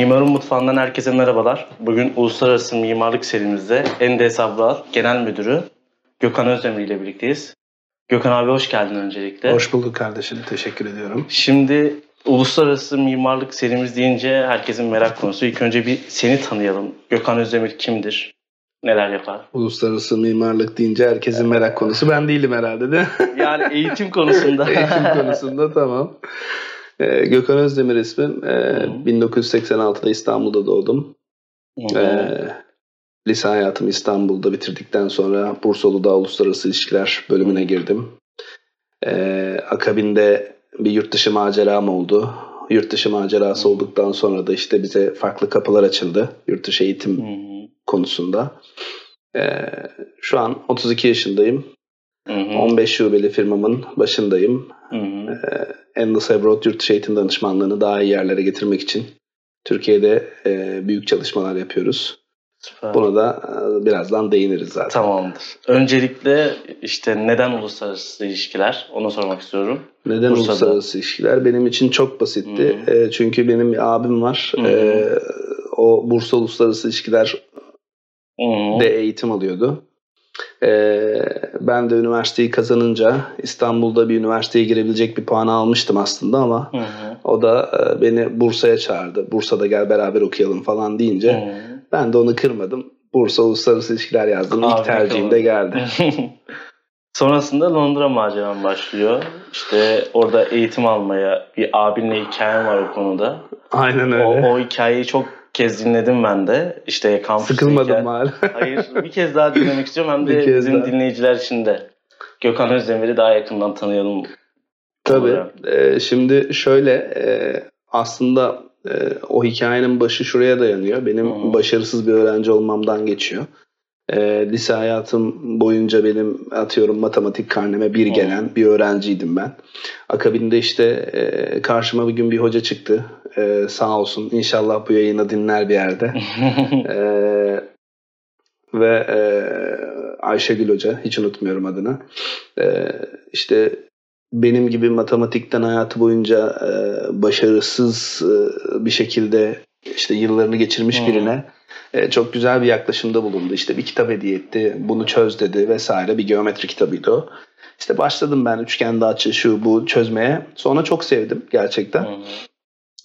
Mimarın Mutfağı'ndan herkese merhabalar. Bugün Uluslararası Mimarlık serimizde Endes Abral Genel Müdürü Gökhan Özdemir ile birlikteyiz. Gökhan abi hoş geldin öncelikle. Hoş bulduk kardeşim. Teşekkür ediyorum. Şimdi Uluslararası Mimarlık serimiz deyince herkesin merak konusu. İlk önce bir seni tanıyalım. Gökhan Özdemir kimdir? Neler yapar? Uluslararası mimarlık deyince herkesin merak konusu. Ben değilim herhalde de. Yani eğitim konusunda. eğitim konusunda tamam. Ee, Gökhan Özdemir ismim. Ee, 1986'da İstanbul'da doğdum. Ee, lise hayatımı İstanbul'da bitirdikten sonra Bursalı'da Uluslararası İlişkiler bölümüne girdim. Ee, akabinde bir yurt dışı maceram oldu. Yurt dışı macerası olduktan sonra da işte bize farklı kapılar açıldı. Yurt dışı eğitim konusunda. Ee, şu an 32 yaşındayım. Hı hı. 15 şubeli firmamın başındayım. Hı hı. Ee, Endless Abroad yurt dışı eğitim danışmanlığını daha iyi yerlere getirmek için Türkiye'de e, büyük çalışmalar yapıyoruz. Süper. Buna da e, birazdan değiniriz zaten. Tamamdır. Öncelikle işte neden uluslararası ilişkiler? Onu sormak istiyorum. Neden Bursa'da. uluslararası ilişkiler? Benim için çok basitti. Hı. E, çünkü benim bir abim var. Hı. E, o Bursa Uluslararası İlişkiler Hı hı. de eğitim alıyordu. Ee, ben de üniversiteyi kazanınca İstanbul'da bir üniversiteye girebilecek bir puan almıştım aslında ama Hı hı. o da e, beni Bursa'ya çağırdı. Bursa'da gel beraber okuyalım falan deyince Hı ben de onu kırmadım. Bursa Uluslararası İlişkiler yazdım. İlk Abi, tercihim tamam. de geldi. Sonrasında Londra maceram başlıyor. İşte orada eğitim almaya bir abinle hikayem var o konuda. Aynen O, öyle. o hikayeyi çok kez dinledim ben de. İşte kampüste Sıkılmadım hala? Hayır bir kez daha dinlemek istiyorum. Hem de bizim daha. dinleyiciler için de. Gökhan Özdemir'i daha yakından tanıyalım. Tabii. Ee, şimdi şöyle e, aslında e, o hikayenin başı şuraya dayanıyor. Benim Hı. başarısız bir öğrenci olmamdan geçiyor. E, lise hayatım boyunca benim atıyorum matematik karneme bir gelen bir öğrenciydim ben. Akabinde işte e, karşıma bir gün bir hoca çıktı. E, sağ olsun inşallah bu yayını dinler bir yerde. E, ve e, Ayşegül Hoca hiç unutmuyorum adını. E, işte benim gibi matematikten hayatı boyunca e, başarısız e, bir şekilde işte yıllarını geçirmiş Hmm. birine e, çok güzel bir yaklaşımda bulundu. İşte bir kitap hediye etti, bunu çöz dedi vesaire bir geometri kitabıydı o. İşte başladım ben üçgende açı şu bu çözmeye. Sonra çok sevdim gerçekten.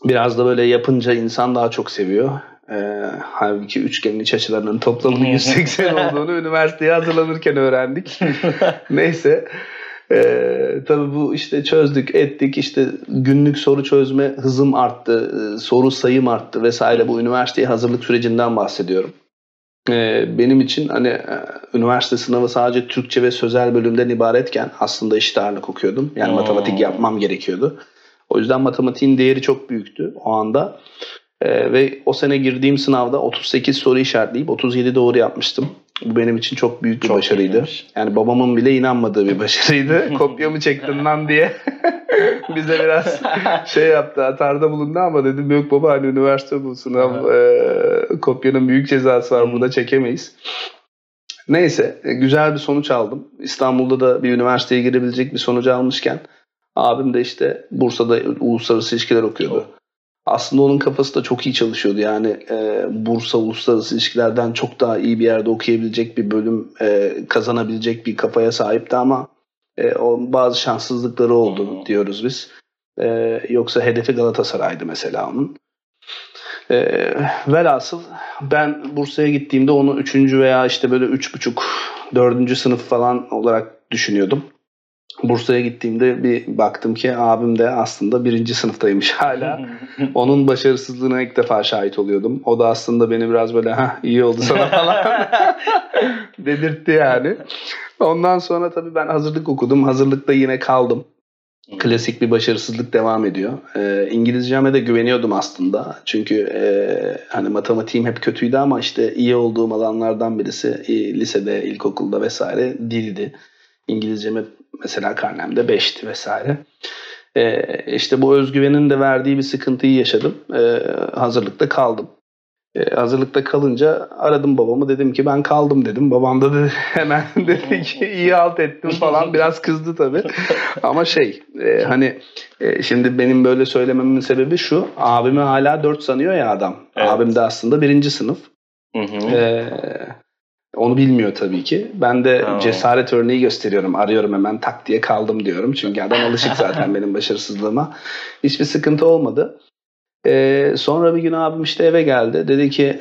Biraz da böyle yapınca insan daha çok seviyor. Ee, halbuki üçgenin iç açılarının toplamının 180 olduğunu üniversiteye hazırlanırken öğrendik. Neyse. Ee, tabii bu işte çözdük ettik işte günlük soru çözme hızım arttı e, soru sayım arttı vesaire bu üniversiteye hazırlık sürecinden bahsediyorum. Ee, benim için hani e, üniversite sınavı sadece Türkçe ve sözel bölümden ibaretken aslında eşit ağırlık okuyordum. Yani Hmm. matematik yapmam gerekiyordu. O yüzden matematiğin değeri çok büyüktü o anda. Ee, ve o sene girdiğim sınavda 38 soru işaretleyip 37 doğru yapmıştım. Bu benim için çok büyük bir Çok başarıydı. iyiymiş. Yani babamın bile inanmadığı bir başarıydı. Kopyamı çektin lan diye bize biraz şey yaptı atarda bulundu ama dedim yok baba hani üniversite bu sınav e, kopyanın büyük cezası var burada çekemeyiz. Neyse e, güzel bir sonuç aldım. İstanbul'da da bir üniversiteye girebilecek bir sonucu almışken abim de işte Bursa'da uluslararası ilişkiler okuyordu. Aslında onun kafası da çok iyi çalışıyordu. Yani e, Bursa uluslararası ilişkilerden çok daha iyi bir yerde okuyabilecek bir bölüm e, kazanabilecek bir kafaya sahipti ama e, o bazı şanssızlıkları oldu Hı. diyoruz biz. E, yoksa hedefi Galatasaray'dı mesela onun. E, velhasıl ben Bursa'ya gittiğimde onu 3. veya işte böyle 3,5 4. sınıf falan olarak düşünüyordum. Bursa'ya gittiğimde bir baktım ki abim de aslında birinci sınıftaymış hala. Onun başarısızlığına ilk defa şahit oluyordum. O da aslında beni biraz böyle ha iyi oldu sana falan dedirtti yani. Ondan sonra tabii ben hazırlık okudum. Hazırlıkta yine kaldım. Klasik bir başarısızlık devam ediyor. Ee, İngilizceme de güveniyordum aslında. Çünkü e, hani matematiğim hep kötüydü ama işte iyi olduğum alanlardan birisi e, lisede, ilkokulda vesaire dildi. İngilizceme mesela karnemde 5'ti vesaire. Ee, işte bu özgüvenin de verdiği bir sıkıntıyı yaşadım. Ee, hazırlıkta kaldım. E, hazırlıkta kalınca aradım babamı dedim ki ben kaldım dedim. Babam da dedi, hemen dedi ki iyi halt ettim falan biraz kızdı tabii. Ama şey e, hani e, şimdi benim böyle söylememin sebebi şu abimi hala 4 sanıyor ya adam. Evet. Abim de aslında birinci sınıf. Hı hı. Ee, onu bilmiyor tabii ki. Ben de Tamam. cesaret örneği gösteriyorum. Arıyorum hemen tak diye kaldım diyorum. Çünkü adam alışık zaten benim başarısızlığıma. Hiçbir sıkıntı olmadı. Ee, sonra bir gün abim işte eve geldi. Dedi ki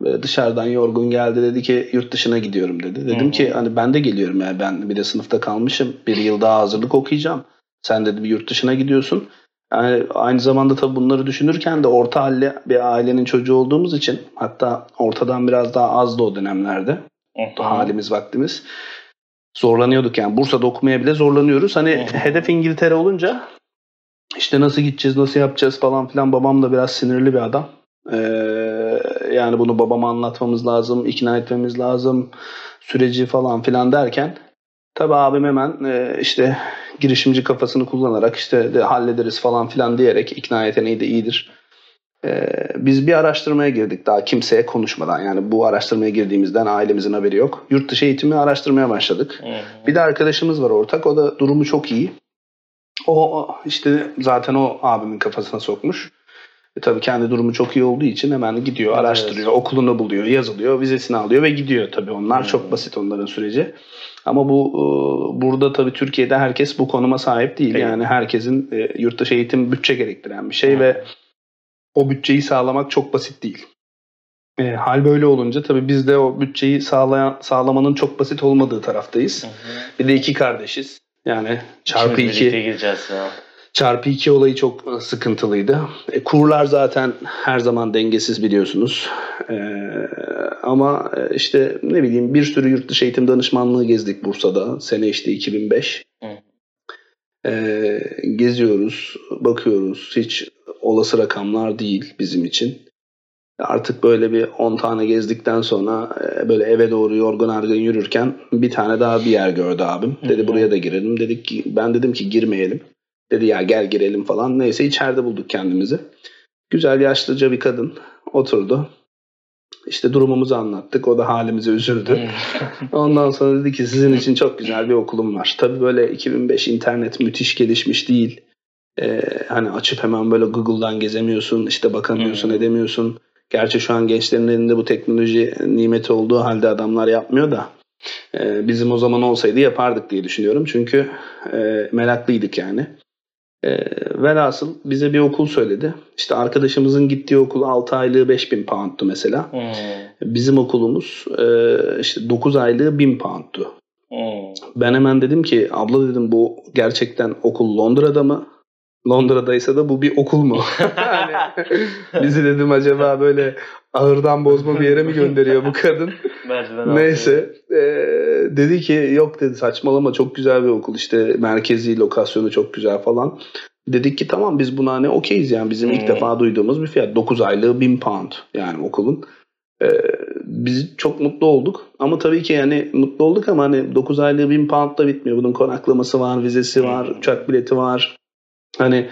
böyle dışarıdan yorgun geldi. Dedi ki yurt dışına gidiyorum dedi. Dedim Hı hı. ki hani ben de geliyorum yani ben bir de sınıfta kalmışım. Bir yıl daha hazırlık okuyacağım. Sen dedi bir yurt dışına gidiyorsun. Yani aynı zamanda tabii bunları düşünürken de orta halli bir ailenin çocuğu olduğumuz için hatta ortadan biraz daha azdı o dönemlerde Hı hı. halimiz vaktimiz. Zorlanıyorduk yani Bursa'da okumaya bile zorlanıyoruz. Hani Hı hı. hedef İngiltere olunca işte nasıl gideceğiz nasıl yapacağız falan filan babam da biraz sinirli bir adam. Ee, yani bunu babama anlatmamız lazım, ikna etmemiz lazım, süreci falan filan derken tabii abim hemen e, işte girişimci kafasını kullanarak işte de hallederiz falan filan diyerek ikna yeteneği de iyidir. Ee, biz bir araştırmaya girdik daha kimseye konuşmadan yani bu araştırmaya girdiğimizden ailemizin haberi yok. Yurt dışı eğitimi araştırmaya başladık. Hı. Bir de arkadaşımız var ortak o da durumu çok iyi. O işte zaten o abimin kafasına sokmuş. E tabii kendi durumu çok iyi olduğu için hemen gidiyor, Evet, araştırıyor, okulunu buluyor, yazılıyor, vizesini alıyor ve gidiyor tabii. Onlar Hmm. çok basit onların süreci. Ama bu e, burada tabii Türkiye'de herkes bu konuma sahip değil. Değil. Yani herkesin e, yurt dışı eğitim bütçe gerektiren bir şey Hı. ve o bütçeyi sağlamak çok basit değil. E, hal böyle olunca tabii biz de o bütçeyi sağlayan sağlamanın çok basit olmadığı taraftayız. Hı hı. Bir de iki kardeşiz. Yani çarpı İkimiz iki gireceğiz ya. Çarpı iki olayı çok e, sıkıntılıydı. E, kurlar zaten her zaman dengesiz biliyorsunuz. E, ama e, işte ne bileyim bir sürü yurt dışı eğitim danışmanlığı gezdik Bursa'da. Sene işte 2005. Hı. E, geziyoruz, bakıyoruz. Hiç olası rakamlar değil bizim için. Artık böyle bir 10 tane gezdikten sonra e, böyle eve doğru yorgun argın yürürken bir tane daha bir yer gördü abim. Dedi buraya da girelim. Dedik ki ben dedim ki girmeyelim. Dedi ya gel girelim falan. Neyse içeride bulduk kendimizi. Güzel yaşlıca bir kadın oturdu. İşte durumumuzu anlattık. O da halimize üzüldü. Ondan sonra dedi ki sizin için çok güzel bir okulum var. Tabii böyle 2005 internet müthiş gelişmiş değil. Ee, hani açıp hemen böyle Google'dan gezemiyorsun, işte bakamıyorsun, Hmm. edemiyorsun. Gerçi şu an gençlerin elinde bu teknoloji nimeti olduğu halde adamlar yapmıyor da. e, bizim o zaman olsaydı yapardık diye düşünüyorum. Çünkü e, meraklıydık yani. E, velhasıl bize bir okul söyledi. İşte arkadaşımızın gittiği okul 6 aylığı 5000 pound'tu mesela. Hı. Bizim okulumuz e, işte 9 aylığı 1000 pound'tu. Hı. Ben hemen dedim ki abla dedim bu gerçekten okul Londra'da mı? Londra'daysa da bu bir okul mu? Hani bizi dedim acaba böyle ağırdan bozma bir yere mi gönderiyor bu kadın? Merdiven Neyse e, dedi ki yok dedi saçmalama çok güzel bir okul işte merkezi lokasyonu çok güzel falan. Dedik ki tamam biz buna ne okeyiz yani bizim ilk Hmm. defa duyduğumuz bir fiyat 9 aylığı 1000 pound yani okulun. E, biz çok mutlu olduk ama tabii ki yani mutlu olduk ama hani 9 aylığı 1000 pound da bitmiyor. Bunun konaklaması var, vizesi var, Hmm. uçak bileti var. Hani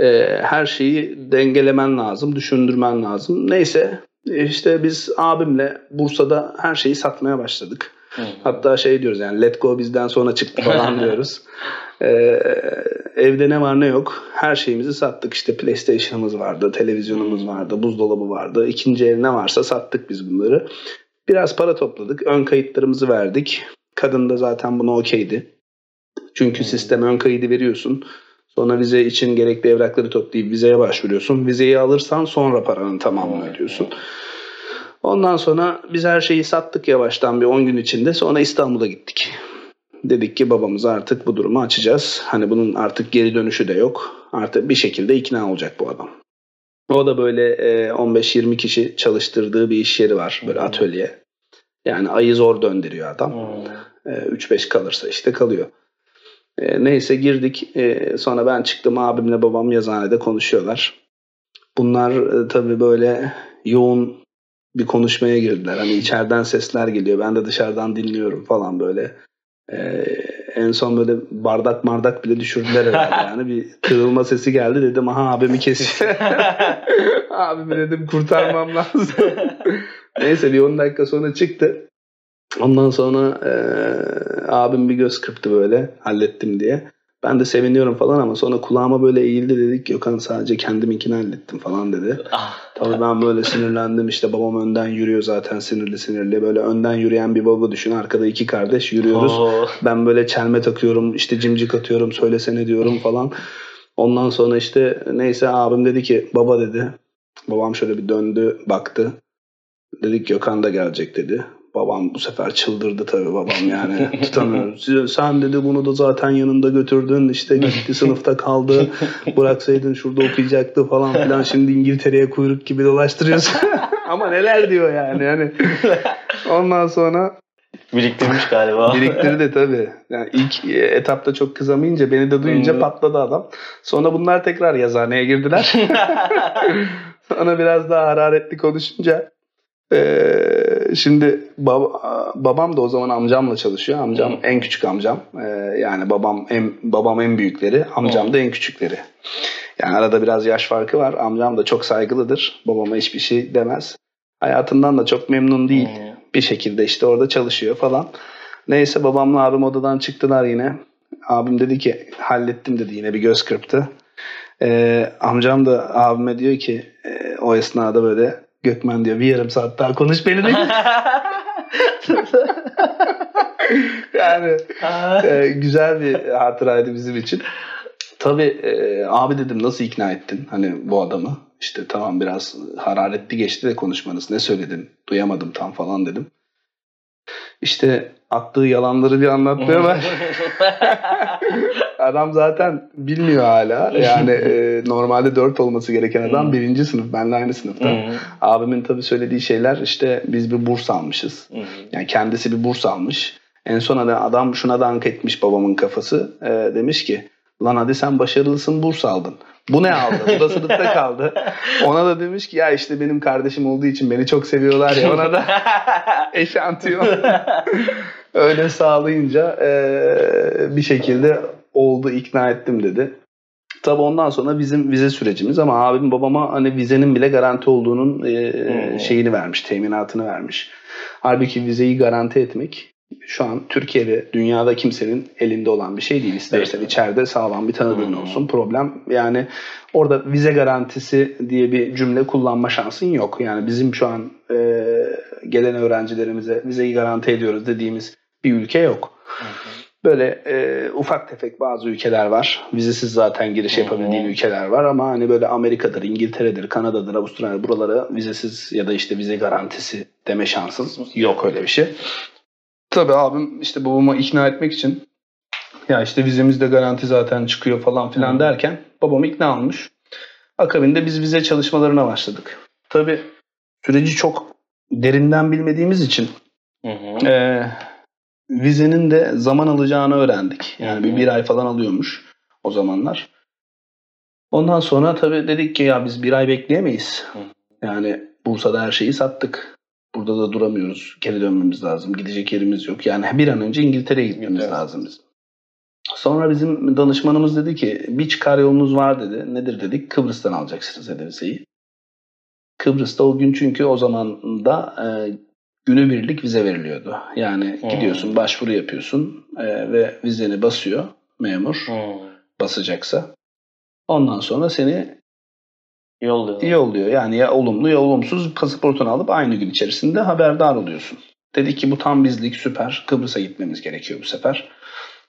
e, her şeyi dengelemen lazım, düşündürmen lazım. Neyse işte biz abimle Bursa'da her şeyi satmaya başladık. Hı. Hatta şey diyoruz yani let go bizden sonra çıktı falan diyoruz. Ee, evde ne var ne yok her şeyimizi sattık. İşte PlayStation'ımız vardı, televizyonumuz vardı, buzdolabı vardı. İkinci el ne varsa sattık biz bunları. Biraz para topladık. Ön kayıtlarımızı verdik. Kadın da zaten buna okeydi. Çünkü Hmm. sisteme ön kaydı veriyorsun. Sonra vize için gerekli evrakları toplayıp vizeye başvuruyorsun. Vizeyi alırsan sonra paranın tamamını ödüyorsun. Ondan sonra biz her şeyi sattık yavaştan bir 10 gün içinde. Sonra İstanbul'a gittik. Dedik ki babamıza artık bu durumu açacağız. Hani bunun artık geri dönüşü de yok. Artık bir şekilde ikna olacak bu adam. O da böyle e, 15-20 kişi çalıştırdığı bir iş yeri var. Böyle atölye. Yani ayı zor döndürüyor adam. Hı. E, 3-5 kalırsa işte kalıyor. E, neyse girdik. E, sonra ben çıktım abimle babam yazıhanede konuşuyorlar. Bunlar e, tabii böyle yoğun bir konuşmaya girdiler. Hani içeriden sesler geliyor. Ben de dışarıdan dinliyorum falan böyle. Ee, en son böyle bardak mardak bile düşürdüler herhalde yani. Bir kırılma sesi geldi dedim aha abimi kesiyor. abimi dedim kurtarmam lazım. Neyse bir 10 dakika sonra çıktı. Ondan sonra e, abim bir göz kırptı böyle hallettim diye. Ben de seviniyorum falan ama sonra kulağıma böyle eğildi dedik Gökhan sadece kendiminkini hallettim falan dedi. Ah. Tabii ben böyle sinirlendim işte babam önden yürüyor zaten sinirli sinirli. Böyle önden yürüyen bir baba düşün arkada iki kardeş yürüyoruz. Oo. Ben böyle çelme takıyorum işte cimcik atıyorum söylesene diyorum falan. Ondan sonra işte neyse abim dedi ki baba dedi. Babam şöyle bir döndü baktı. Dedik Gökhan da gelecek dedi. Babam bu sefer çıldırdı tabii babam yani tutamıyorum. Sen dedi bunu da zaten yanında götürdün işte gitti sınıfta kaldı. Bıraksaydın şurada okuyacaktı falan filan. Şimdi İngiltere'ye kuyruk gibi dolaştırıyorsun. Ama neler diyor yani. yani. Ondan sonra Biriktirmiş galiba. Biriktirdi tabii. Yani ilk e, etapta çok kızamayınca beni de duyunca Hı. patladı adam. Sonra bunlar tekrar yazıhaneye girdiler. Sonra biraz daha hararetli konuşunca eee, şimdi baba- babam da o zaman amcamla çalışıyor. Amcam Hı. en küçük amcam. Eee, yani babam en babam en büyükleri, amcam Hı. da en küçükleri. Yani arada biraz yaş farkı var. Amcam da çok saygılıdır. Babama hiçbir şey demez. Hayatından da çok memnun değil Hmm. bir şekilde işte orada çalışıyor falan. Neyse babamla abim odadan çıktılar yine. Abim dedi ki hallettim dedi yine bir göz kırptı. Ee, amcam da abime diyor ki e, o esnada böyle Gökmen diyor bir yarım saat daha konuş benimle. yani e, güzel bir hatıraydı bizim için. Tabii e, abi dedim nasıl ikna ettin hani bu adamı? İşte tamam biraz hararetli geçti de konuşmanız. Ne söyledin? Duyamadım tam falan dedim. İşte attığı yalanları bir anlatmaya var. adam zaten bilmiyor hala. Yani e, normalde 4 olması gereken adam Hmm. birinci sınıf. Benle aynı sınıfta. Hmm. Abimin tabii söylediği şeyler işte biz bir burs almışız. Hmm. Yani kendisi bir burs almış. En son da adam şuna dank etmiş babamın kafası. Ee, demiş ki lan hadi sen başarılısın burs aldın. Bu ne aldı? Bu da sınıfta kaldı. Ona da demiş ki ya işte benim kardeşim olduğu için beni çok seviyorlar ya. Ona da eşantiyon öyle sağlayınca ee, bir şekilde oldu ikna ettim dedi. Tabii ondan sonra bizim vize sürecimiz ama abim babama hani vizenin bile garanti olduğunun ee, Hmm. şeyini vermiş, teminatını vermiş. Halbuki vizeyi garanti etmek şu an Türkiye'de, dünyada kimsenin elinde olan bir şey değil. İstersen Evet. içeride sağlam bir tanıdığın Hmm. olsun. Problem yani orada vize garantisi diye bir cümle kullanma şansın yok. Yani bizim şu an e, gelen öğrencilerimize vizeyi garanti ediyoruz dediğimiz bir ülke yok. Böyle e, ufak tefek bazı ülkeler var. Vizesiz zaten giriş yapabildiğin ülkeler var ama hani böyle Amerika'dır, İngiltere'dir, Kanada'dır, Avustralya buralara vizesiz ya da işte vize garantisi deme şansın yok öyle bir şey. Tabii abim işte babamı ikna etmek için ya işte vizemiz de garanti zaten çıkıyor falan filan Hı. derken babam ikna olmuş. Akabinde biz vize çalışmalarına başladık. Tabii süreci çok derinden bilmediğimiz için Hı hı. ee, vizenin de zaman alacağını öğrendik. Yani bir, bir ay falan alıyormuş o zamanlar. Ondan sonra tabii dedik ki ya biz bir ay bekleyemeyiz. Yani Bursa'da her şeyi sattık. Burada da duramıyoruz. Geri dönmemiz lazım. Gidecek yerimiz yok. Yani bir an önce İngiltere'ye gitmemiz Evet. lazım bizim. Sonra bizim danışmanımız dedi ki bir çıkar yolunuz var dedi. Nedir dedik? Kıbrıs'tan alacaksınız dedi vizeyi. Kıbrıs'ta o gün çünkü o zaman da e, günübirlik vize veriliyordu. Yani Hmm. gidiyorsun başvuru yapıyorsun e, ve vizeni basıyor memur Hmm. basacaksa. Ondan sonra seni Yolluyor. yolluyor. Yani ya olumlu ya olumsuz pasaportunu alıp aynı gün içerisinde haberdar oluyorsun. Dedik ki bu tam bizlik süper. Kıbrıs'a gitmemiz gerekiyor bu sefer.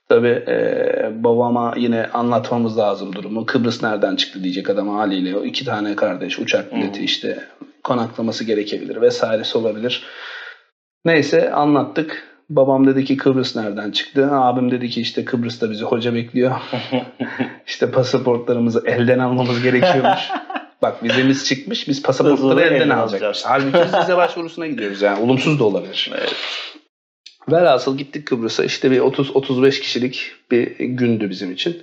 Tabii e, babama yine anlatmamız lazım durumu. Kıbrıs nereden çıktı diyecek adam haliyle. O iki tane kardeş uçak bileti Hmm. işte konaklaması gerekebilir vesairesi olabilir. Neyse anlattık. Babam dedi ki Kıbrıs nereden çıktı? Abim dedi ki işte Kıbrıs'ta bizi hoca bekliyor. İşte pasaportlarımızı elden almamız gerekiyormuş. Bak vizemiz çıkmış biz pasaportları elden alacakmış. alacağız. Halbuki biz vize başvurusuna gidiyoruz yani olumsuz da olabilir. Evet. Velhasıl gittik Kıbrıs'a işte bir 30-35 kişilik bir gündü bizim için.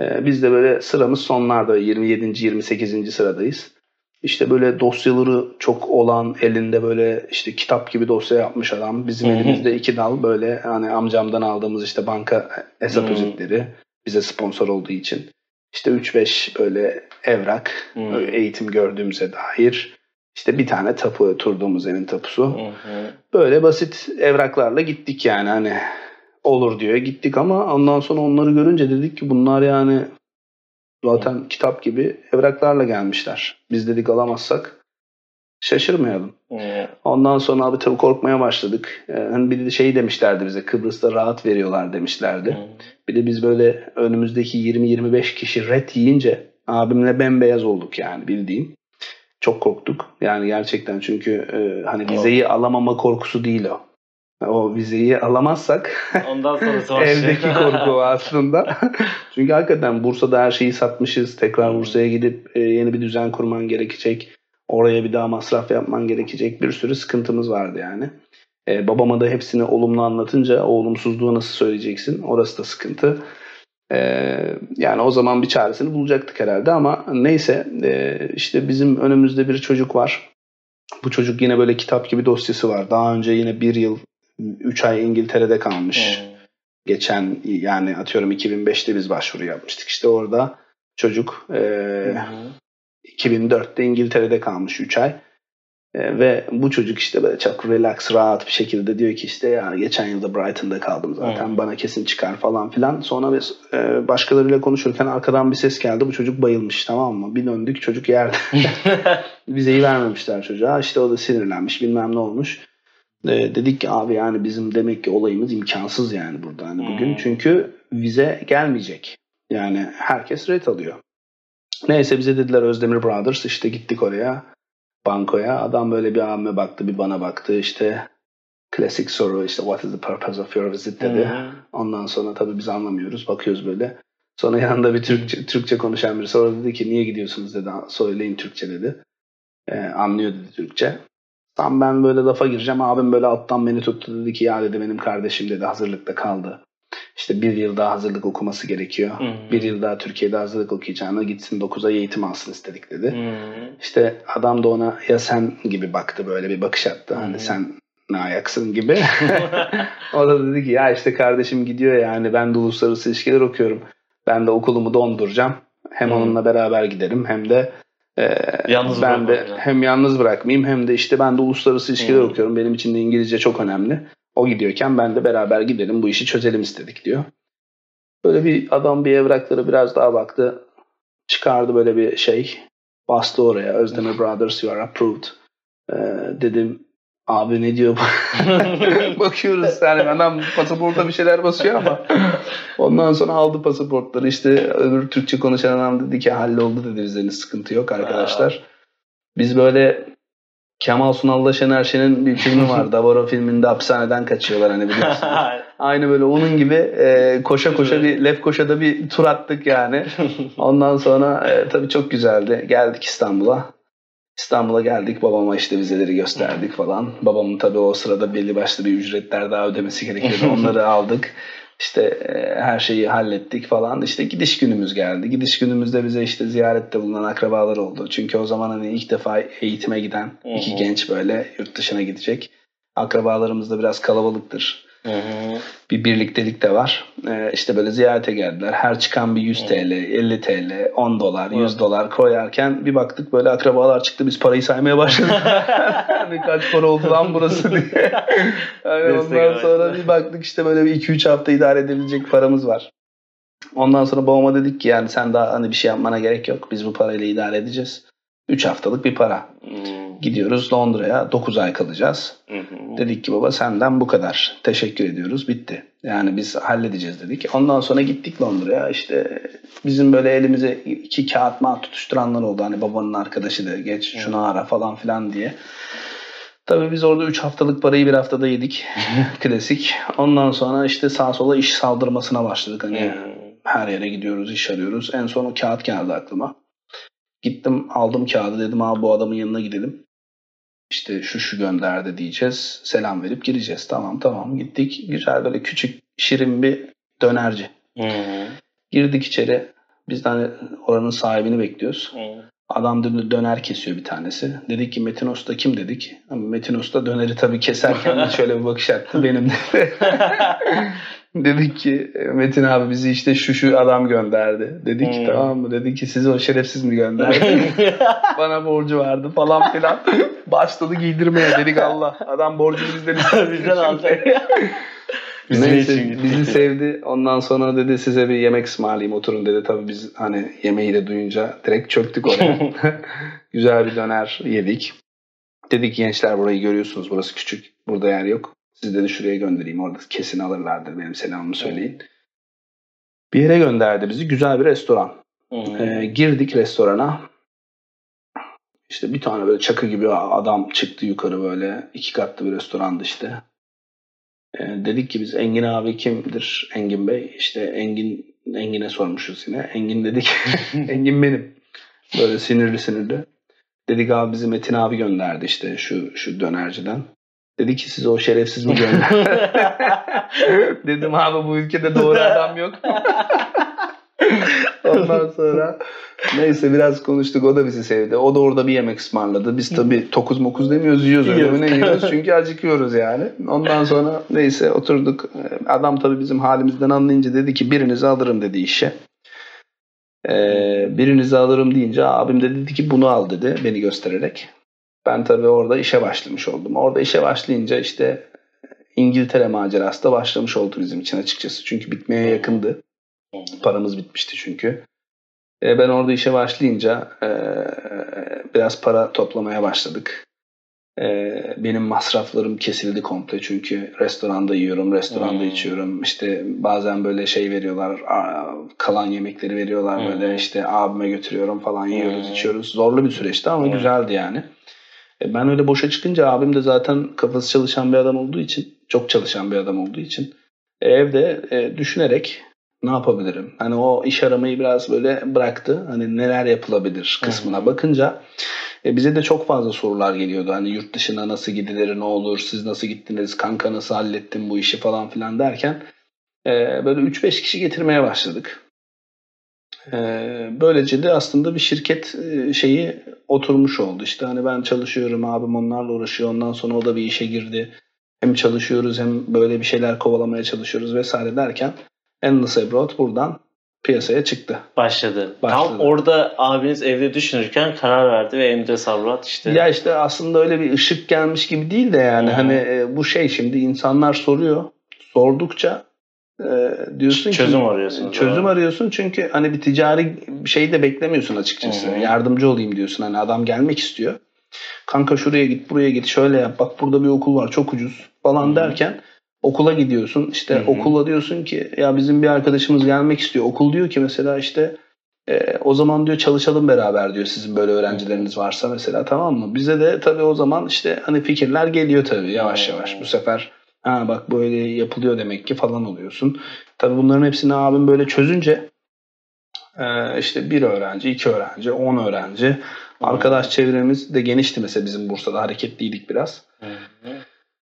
Ee, biz de böyle sıramız sonlarda 27. 28. sıradayız. İşte böyle dosyaları çok olan elinde böyle işte kitap gibi dosya yapmış adam. Bizim Hı hı. elimizde iki dal böyle hani amcamdan aldığımız işte banka hesap Hı. özetleri bize sponsor olduğu için. İşte 3-5 böyle evrak Hı. eğitim gördüğümüze dair. İşte bir tane tapu oturduğumuz evin tapusu. Hı hı. Böyle basit evraklarla gittik yani hani olur diyor gittik ama ondan sonra onları görünce dedik ki bunlar yani zaten kitap gibi evraklarla gelmişler. Biz dedik alamazsak şaşırmayalım. Hı. Ondan sonra abi tabii korkmaya başladık. Ee, hani bir de şey demişlerdi bize Kıbrıs'ta rahat veriyorlar demişlerdi. Bir de biz böyle önümüzdeki 20-25 kişi ret yiyince abimle bembeyaz olduk yani bildiğin. Çok korktuk. Yani gerçekten çünkü e, hani vizeyi alamama korkusu değil o. O vizeyi alamazsak Ondan sonrası var. evdeki korku aslında. çünkü hakikaten Bursa'da her şeyi satmışız. Tekrar Bursa'ya gidip e, yeni bir düzen kurman gerekecek. Oraya bir daha masraf yapman gerekecek. Bir sürü sıkıntımız vardı yani. E, babama da hepsini olumlu anlatınca o olumsuzluğu nasıl söyleyeceksin? Orası da sıkıntı. E, yani o zaman bir çaresini bulacaktık herhalde ama neyse e, işte bizim önümüzde bir çocuk var. Bu çocuk yine böyle kitap gibi dosyası var. Daha önce yine bir yıl, üç ay İngiltere'de kalmış. Geçen yani atıyorum 2005'te biz başvuru yapmıştık. İşte orada çocuk e, hı. 2004'te İngiltere'de kalmış 3 ay. E, ve bu çocuk işte böyle çok relax, rahat bir şekilde diyor ki işte ya geçen yılda Brighton'da kaldım zaten Hmm. bana kesin çıkar falan filan. Sonra biz e, başkalarıyla konuşurken arkadan bir ses geldi. Bu çocuk bayılmış tamam mı? Bir döndük çocuk yerde. Vizeyi vermemişler çocuğa. İşte o da sinirlenmiş bilmem ne olmuş. E, dedik ki abi yani bizim demek ki olayımız imkansız yani burada hani bugün. Hmm. Çünkü vize gelmeyecek. Yani herkes ret alıyor. Neyse bize dediler Özdemir Brothers işte gittik oraya bankoya. Adam böyle bir abime baktı bir bana baktı işte klasik soru işte what is the purpose of your visit dedi. Hı. Ondan sonra tabii biz anlamıyoruz bakıyoruz böyle. Sonra yanında bir Türkçe, Türkçe konuşan biri sonra dedi ki niye gidiyorsunuz dedi söyleyin Türkçe dedi. Ee, anlıyor dedi Türkçe. Tam ben böyle lafa gireceğim abim böyle alttan beni tuttu dedi ki ya dedi benim kardeşim dedi hazırlıkta kaldı. İşte bir yıl daha hazırlık okuması gerekiyor. Hı. Bir yıl daha Türkiye'de hazırlık okuyacağına gitsin 9 ay eğitim alsın istedik dedi. Hı. İşte adam da ona ya sen gibi baktı böyle bir bakış attı. Hani Hı. sen ne ayaksın gibi. o da dedi ki ya işte kardeşim gidiyor yani ben de uluslararası ilişkiler okuyorum. Ben de okulumu donduracağım. Hem Hı. onunla beraber giderim hem de e, Yalnız ben de bırakmayacağım. hem yalnız bırakmayayım hem de işte ben de uluslararası ilişkiler Hı. okuyorum. Benim için de İngilizce çok önemli. O gidiyorken ben de beraber gidelim bu işi çözelim istedik diyor. Böyle bir adam bir evraklara biraz daha baktı. Çıkardı böyle bir şey. Bastı oraya. Özdemir Brothers you are approved. Ee, dedim abi ne diyor? Bakıyoruz yani adam pasaporta bir şeyler basıyor ama ondan sonra aldı pasaportları işte öbür Türkçe konuşan adam dedi ki halloldu dedi vizeniz sıkıntı yok arkadaşlar. Biz böyle Kemal Sunal'la Şener Şen'in bir filmi var. Davaro filminde hapishaneden kaçıyorlar hani biliyorsun. Aynı böyle onun gibi e, koşa koşa bir Lefkoşa'da bir tur attık yani. Ondan sonra e, tabii çok güzeldi. Geldik İstanbul'a. İstanbul'a geldik. Babama işte vizeleri gösterdik falan. Babamın tabii o sırada belli başlı bir ücretler daha ödemesi gerekiyordu. Onları aldık. İşte e, her şeyi hallettik falan. İşte gidiş günümüz geldi. Gidiş günümüzde bize işte ziyarette bulunan akrabalar oldu. Çünkü o zaman hani ilk defa eğitime giden iki genç böyle yurt dışına gidecek. Akrabalarımız da biraz kalabalıktır. Bir birliktelik de var. Ee, işte böyle ziyarete geldiler. Her çıkan bir 100 TL, 50 TL, 10 dolar, 100 Evet. dolar koyarken bir baktık böyle akrabalar çıktı. Biz parayı saymaya başladık. hani kaç para oldu lan burası diye. Yani ondan sonra bir baktık işte böyle bir 2-3 hafta idare edebilecek paramız var. Ondan sonra babama dedik ki yani sen daha hani bir şey yapmana gerek yok. Biz bu parayla idare edeceğiz. 3 haftalık bir para. Hı. Gidiyoruz Londra'ya 9 ay kalacağız. Hı. Dedik ki baba senden bu kadar. Teşekkür ediyoruz. Bitti. Yani biz halledeceğiz dedik. Ondan sonra gittik Londra'ya. İşte bizim böyle elimize iki kağıt mağat tutuşturanlar oldu. Hani babanın arkadaşı da geç şunu ara falan filan diye. Tabii biz orada 3 haftalık parayı bir haftada yedik. Klasik. Ondan sonra işte sağa sola iş saldırmasına başladık. Hani Hı. her yere gidiyoruz, iş arıyoruz. En son o kağıt geldi aklıma. Gittim aldım kağıdı dedim abi bu adamın yanına gidelim. İşte şu şu gönderdi diyeceğiz. Selam verip gireceğiz. Tamam tamam gittik. Güzel böyle küçük şirin bir dönerci. Hı. Girdik içeri. Biz de hani oranın sahibini bekliyoruz. Hı. Adam dedi döner kesiyor bir tanesi. Dedik ki Metin Usta kim dedik. Ama Metin Usta döneri tabii keserken şöyle bir bakış attı. Benim. dedik ki Metin abi bizi işte şu şu adam gönderdi. Dedik ki Hmm. tamam mı? Dedi ki sizi o şerefsiz mi gönderdi? Bana borcu vardı falan filan. Başladı giydirmeye dedik Allah. Adam borcunu bizden. Bizden aldı. Bizim Neyse için bizi sevdi. Ondan sonra dedi size bir yemek ısmarlayayım oturun dedi. Tabii biz hani yemeği de duyunca direkt çöktük oraya. Güzel bir döner yedik. Dedik gençler burayı görüyorsunuz burası küçük. Burada yer yok. Siz dedi şuraya göndereyim. Orada kesin alırlardır benim selamımı söyleyin. Bir yere gönderdi bizi. Güzel bir restoran. Hmm. Ee, girdik restorana. İşte bir tane böyle çakı gibi adam çıktı yukarı böyle. iki katlı bir restorandı işte. Ee, dedik ki biz Engin abi kimdir? Engin Bey. İşte Engin Engin'e sormuşuz yine. Engin dedik. Engin benim. Böyle sinirli sinirli. Dedik abi bizi Metin abi gönderdi işte şu şu dönerciden. Dedi ki size o şerefsiz mi gönderdi? Dedim abi bu ülkede doğru adam yok. Ondan sonra neyse biraz konuştuk. O da bizi sevdi. O da orada bir yemek ısmarladı. Biz tabii tokuz mokuz demiyoruz. Yiyoruz öyle Yiyoruz. Çünkü acıkıyoruz yani. Ondan sonra neyse oturduk. Adam tabii bizim halimizden anlayınca dedi ki birinizi alırım dedi işe. Ee, birinizi alırım deyince abim de dedi ki bunu al dedi beni göstererek. Ben tabii orada işe başlamış oldum. Orada işe başlayınca işte İngiltere macerası da başlamış oldu bizim için açıkçası. Çünkü bitmeye yakındı. Paramız bitmişti çünkü. E, ben orada işe başlayınca e, biraz para toplamaya başladık. E, benim masraflarım kesildi komple çünkü restoranda yiyorum, restoranda Hmm. içiyorum. İşte bazen böyle şey veriyorlar, kalan yemekleri veriyorlar Hmm. böyle işte abime götürüyorum falan yiyoruz, Hmm. içiyoruz. Zorlu bir süreçti ama Hmm. güzeldi yani. E, ben öyle boşa çıkınca abim de zaten kafası çalışan bir adam olduğu için, çok çalışan bir adam olduğu için e, evde e, düşünerek ne yapabilirim? Hani o iş aramayı biraz böyle bıraktı. Hani neler yapılabilir kısmına Hı. bakınca e, bize de çok fazla sorular geliyordu. Hani yurt dışına nasıl gidilir, ne olur, siz nasıl gittiniz, kanka nasıl hallettin bu işi falan filan derken e, böyle 3-5 kişi getirmeye başladık. E, böylece de aslında bir şirket e, şeyi oturmuş oldu. İşte hani ben çalışıyorum, abim onlarla uğraşıyor. Ondan sonra o da bir işe girdi. Hem çalışıyoruz hem böyle bir şeyler kovalamaya çalışıyoruz vesaire derken Endless Abroad buradan piyasaya çıktı. Başladı. Başladı. Tam orada abiniz evde düşünürken karar verdi ve Emre Savrat işte. Ya işte aslında öyle bir ışık gelmiş gibi değil de yani Hı. hani e, bu şey şimdi insanlar soruyor. Sordukça e, diyorsun ki Çözüm arıyorsunuz. Çözüm arıyorsun çünkü hani bir ticari şey de beklemiyorsun açıkçası. Hı hı. Yardımcı olayım diyorsun. Hani adam gelmek istiyor. Kanka şuraya git, buraya git, şöyle yap. Bak burada bir okul var, çok ucuz falan Hı hı. derken okula gidiyorsun. İşte Hı hı. okula diyorsun ki ya bizim bir arkadaşımız gelmek istiyor. Okul diyor ki mesela işte e, o zaman diyor çalışalım beraber diyor sizin böyle öğrencileriniz varsa mesela tamam mı? Bize de tabii o zaman işte hani fikirler geliyor tabii yavaş yavaş. Bu sefer ha bak böyle yapılıyor demek ki falan oluyorsun. Tabii bunların hepsini abim böyle çözünce e, işte bir öğrenci, iki öğrenci, on öğrenci. Arkadaş çevremiz de genişti mesela bizim Bursa'da hareketliydik biraz. Hı hı.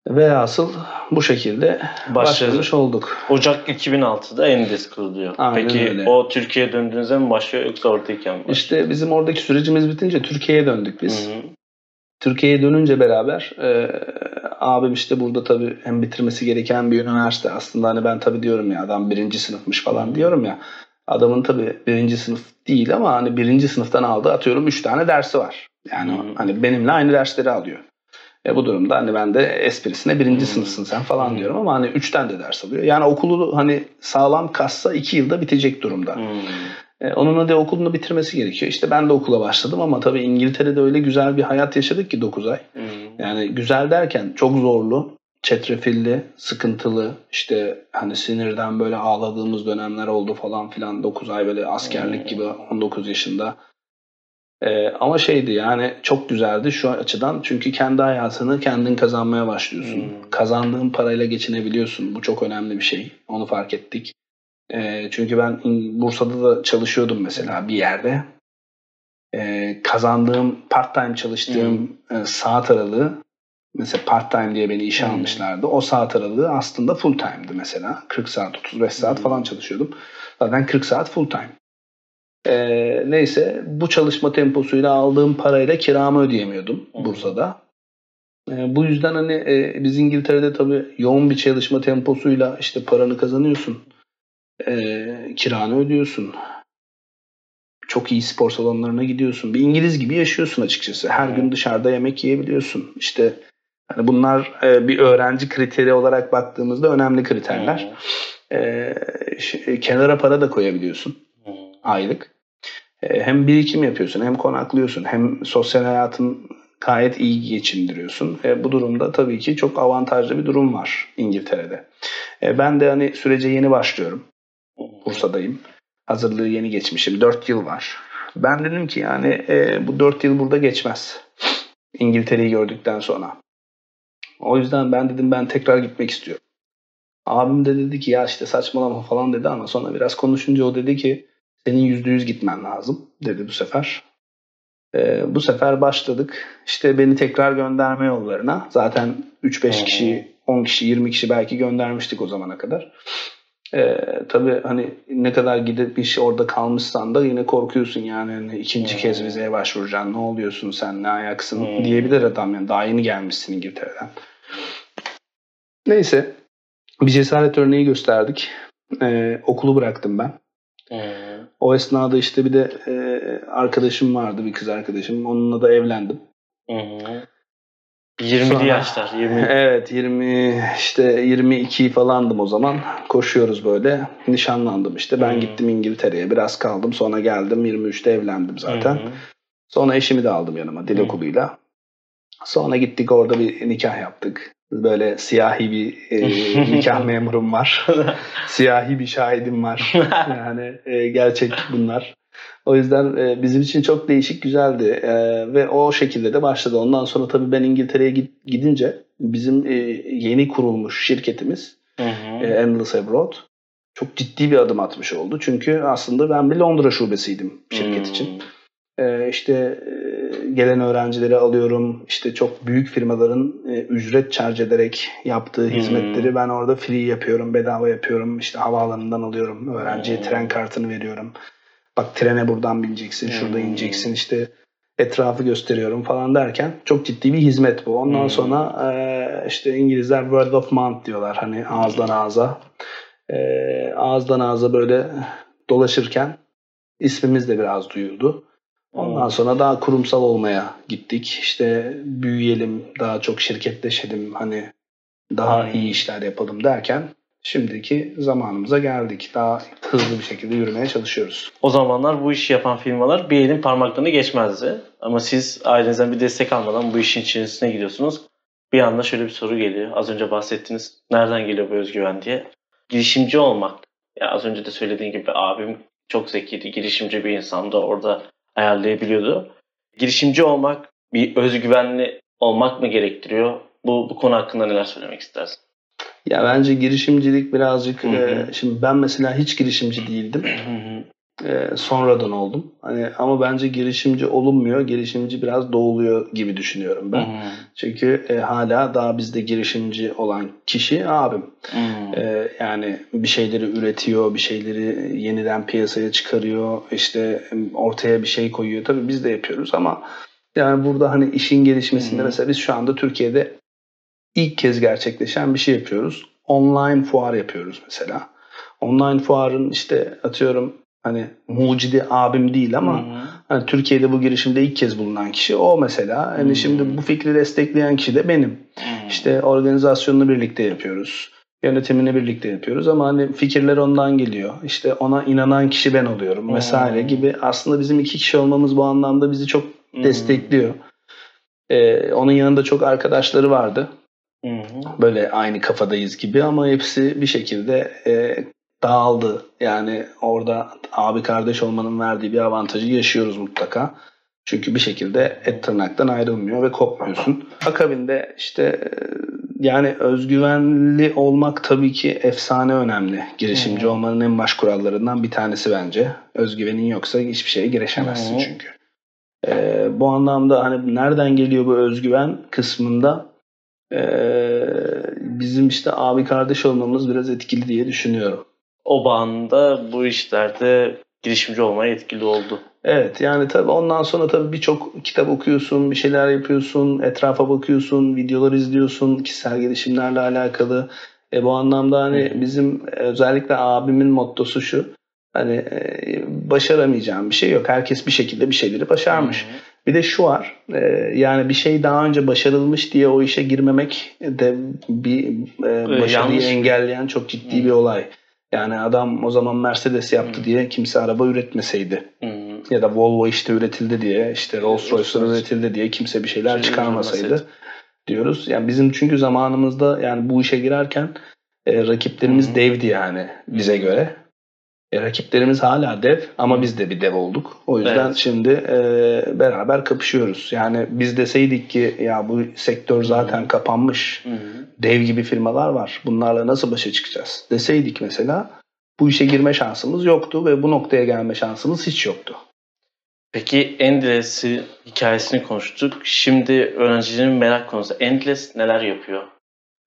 Ve asıl bu şekilde başlamış olduk. Ocak 2006'da Endes kuruluyor. Aynen Peki öyle. o Türkiye'ye döndüğünüzde mi başlıyor yoksa oradayken mi? başlıyor? İşte bizim oradaki sürecimiz bitince Türkiye'ye döndük biz. Hı hı. Türkiye'ye dönünce beraber e, abim işte burada tabii hem bitirmesi gereken bir üniversite. Aslında hani ben tabii diyorum ya adam birinci sınıfmış falan diyorum ya. Adamın tabii birinci sınıf değil ama hani birinci sınıftan aldığı atıyorum üç tane dersi var. Yani Hı. hani benimle aynı dersleri alıyor. E bu durumda hani ben de esprisine birinci Hı. sınıfsın sen falan Hı. diyorum ama hani üçten de ders alıyor. Yani okulu hani sağlam kassa iki yılda bitecek durumda. Hı. E, onun hadi okulunu bitirmesi gerekiyor. İşte ben de okula başladım ama tabii İngiltere'de öyle güzel bir hayat yaşadık ki 9 ay. Hı. Yani güzel derken çok zorlu, çetrefilli, sıkıntılı, işte hani sinirden böyle ağladığımız dönemler oldu falan filan. 9 ay böyle askerlik Hmm. gibi 19 yaşında. Ee, ama şeydi yani çok güzeldi şu açıdan çünkü kendi hayatını kendin kazanmaya başlıyorsun. Hmm. Kazandığın parayla geçinebiliyorsun. Bu çok önemli bir şey. Onu fark ettik. Ee, çünkü ben Bursa'da da çalışıyordum mesela bir yerde. Ee, kazandığım part time çalıştığım e, saat aralığı mesela part time diye beni işe Hmm. almışlardı. O saat aralığı aslında full time'dı mesela. 40 saat 35 saat Hmm. falan çalışıyordum. Zaten 40 saat full time. Ee, neyse bu çalışma temposuyla aldığım parayla kiramı ödeyemiyordum Hı. Bursa'da. Ee, bu yüzden hani e, biz İngiltere'de tabii yoğun bir çalışma temposuyla işte paranı kazanıyorsun. Ee, kiranı ödüyorsun. Çok iyi spor salonlarına gidiyorsun. Bir İngiliz gibi yaşıyorsun açıkçası. Her gün dışarıda yemek yiyebiliyorsun. İşte hani bunlar e, bir öğrenci kriteri olarak baktığımızda önemli kriterler. Ee, ş- kenara para da koyabiliyorsun aylık. Ee, hem birikim yapıyorsun hem konaklıyorsun hem sosyal hayatın gayet iyi geçindiriyorsun. E, bu durumda tabii ki çok avantajlı bir durum var İngiltere'de. E, ben de hani sürece yeni başlıyorum. Bursa'dayım. Hazırlığı yeni geçmişim. 4 yıl var. Ben dedim ki yani e, bu 4 yıl burada geçmez. İngiltere'yi gördükten sonra. O yüzden ben dedim ben tekrar gitmek istiyorum. Abim de dedi ki ya işte saçmalama falan dedi ama sonra biraz konuşunca o dedi ki senin yüzde yüz gitmen lazım dedi bu sefer. Ee, bu sefer başladık. İşte beni tekrar gönderme yollarına. Zaten 3-5 Hmm. kişi, 10 kişi, 20 kişi belki göndermiştik o zamana kadar. Ee, tabii hani ne kadar gidip bir şey orada kalmışsan da yine korkuyorsun yani. Hani ikinci Hmm. kez vizeye başvuracaksın. Ne oluyorsun sen ne ayaksın Hmm. diyebilir adam yani. Daha yeni gelmişsin İngiltere'den. Neyse. Bir cesaret örneği gösterdik. Ee, okulu bıraktım ben. Hı. O esnada işte bir de e, arkadaşım vardı bir kız arkadaşım. Onunla da evlendim. Hı hı. 20'li Sonra- yaşlar. 20. Evet 20 işte 22 falandım o zaman. Koşuyoruz böyle. Nişanlandım işte. Ben Hmm. gittim İngiltere'ye. Biraz kaldım. Sonra geldim. 23'te evlendim zaten. Hı. Sonra eşimi de aldım yanıma dil Hı. okuluyla. Sonra gittik orada bir nikah yaptık. Böyle siyahi bir e, nikah memurum var. siyahi bir şahidim var. Yani e, gerçek bunlar. O yüzden e, bizim için çok değişik güzeldi E, ve o şekilde de başladı. Ondan sonra tabii ben İngiltere'ye gidince bizim e, yeni kurulmuş şirketimiz Hı hı. e, Endless Abroad çok ciddi bir adım atmış oldu. Çünkü aslında ben bir Londra şubesiydim şirket Hmm. için. E, işte gelen öğrencileri alıyorum. İşte çok büyük firmaların e, ücret charge ederek yaptığı Hmm. hizmetleri ben orada free yapıyorum, bedava yapıyorum. İşte havaalanından alıyorum. Öğrenciye Hmm. tren kartını veriyorum. Bak trene buradan bineceksin, şurada Hmm. ineceksin. İşte etrafı gösteriyorum falan derken çok ciddi bir hizmet bu. Ondan Hmm. sonra e, işte İngilizler word of mouth diyorlar. Hani ağızdan ağza. E, ağızdan ağza böyle dolaşırken ismimiz de biraz duyuldu. Ondan sonra daha kurumsal olmaya gittik. İşte büyüyelim, daha çok şirketleşelim, hani daha Hmm. iyi işler yapalım derken şimdiki zamanımıza geldik. Daha hızlı bir şekilde yürümeye çalışıyoruz. O zamanlar bu işi yapan firmalar bir elin parmaklarını geçmezdi. Ama siz ailenizden bir destek almadan bu işin içerisine gidiyorsunuz. Bir anda şöyle bir soru geliyor. Az önce bahsettiniz. Nereden geliyor bu özgüven diye. Girişimci olmak. Ya az önce de söylediğin gibi abim çok zekiydi. Girişimci bir insandı. Orada ayarlayabiliyordu. Girişimci olmak bir özgüvenli olmak mı gerektiriyor? Bu, bu konu hakkında neler söylemek istersin? Ya bence girişimcilik birazcık Hı hı. e, şimdi ben mesela hiç girişimci değildim. E, sonradan oldum. Hani ama bence girişimci olunmuyor. Girişimci biraz doğuluyor gibi düşünüyorum ben. Çünkü e, hala daha bizde girişimci olan kişi abim. E, yani bir şeyleri üretiyor, bir şeyleri yeniden piyasaya çıkarıyor, işte ortaya bir şey koyuyor. Tabii biz de yapıyoruz ama yani burada hani işin gelişmesinde Hı hı. mesela biz şu anda Türkiye'de ilk kez gerçekleşen bir şey yapıyoruz. Online fuar yapıyoruz mesela. Online fuarın işte atıyorum hani mucidi abim değil ama hani Türkiye'de bu girişimde ilk kez bulunan kişi o mesela. Hani Hmm. şimdi bu fikri destekleyen kişi de benim. İşte organizasyonunu birlikte yapıyoruz. Yönetimini birlikte yapıyoruz ama hani fikirler ondan geliyor. İşte ona inanan kişi ben oluyorum vesaire Hmm. gibi. Aslında bizim iki kişi olmamız bu anlamda bizi çok destekliyor. Ee, onun yanında çok arkadaşları vardı. Böyle aynı kafadayız gibi ama hepsi bir şekilde e, dağıldı. Yani orada abi kardeş olmanın verdiği bir avantajı yaşıyoruz mutlaka. Çünkü bir şekilde et tırnaktan ayrılmıyor ve kopmuyorsun. Akabinde işte e, yani özgüvenli olmak tabii ki efsane önemli. Girişimci Hı. olmanın en baş kurallarından bir tanesi bence. Özgüvenin yoksa hiçbir şeye girişemezsin Hı. çünkü. E, bu anlamda hani nereden geliyor bu özgüven kısmında e, bizim işte abi kardeş olmamız biraz etkili diye düşünüyorum. O bağında bu işlerde girişimci olmaya etkili oldu. Evet yani tabii ondan sonra tabii birçok kitap okuyorsun, bir şeyler yapıyorsun, etrafa bakıyorsun, videolar izliyorsun, kişisel gelişimlerle alakalı. E bu anlamda hani bizim özellikle abimin mottosu şu. Hani e, başaramayacağım bir şey yok. Herkes bir şekilde bir şeyleri başarmış. Hı hı. Bir de şu var. E, yani bir şey daha önce başarılmış diye o işe girmemek de bir e, başarıyı Yanlış. engelleyen çok ciddi bir olay. Yani adam o zaman Mercedes yaptı hı. diye kimse araba üretmeseydi. Hı. Ya da Volvo işte üretildi diye, işte Rolls Royce'lar üretildi diye kimse bir şeyler şey çıkarmasaydı diyoruz. Yani bizim çünkü zamanımızda yani bu işe girerken e, rakiplerimiz devdi yani bize göre. E, rakiplerimiz hala dev ama biz de bir dev olduk. O yüzden evet. şimdi e, beraber kapışıyoruz. Yani biz deseydik ki ya bu sektör zaten Hı-hı. kapanmış. Hı-hı. Dev gibi firmalar var. Bunlarla nasıl başa çıkacağız? Deseydik mesela bu işe girme şansımız yoktu ve bu noktaya gelme şansımız hiç yoktu. Peki Endless'i hikayesini konuştuk. Şimdi öğrencilerin merak konusu. Endless neler yapıyor?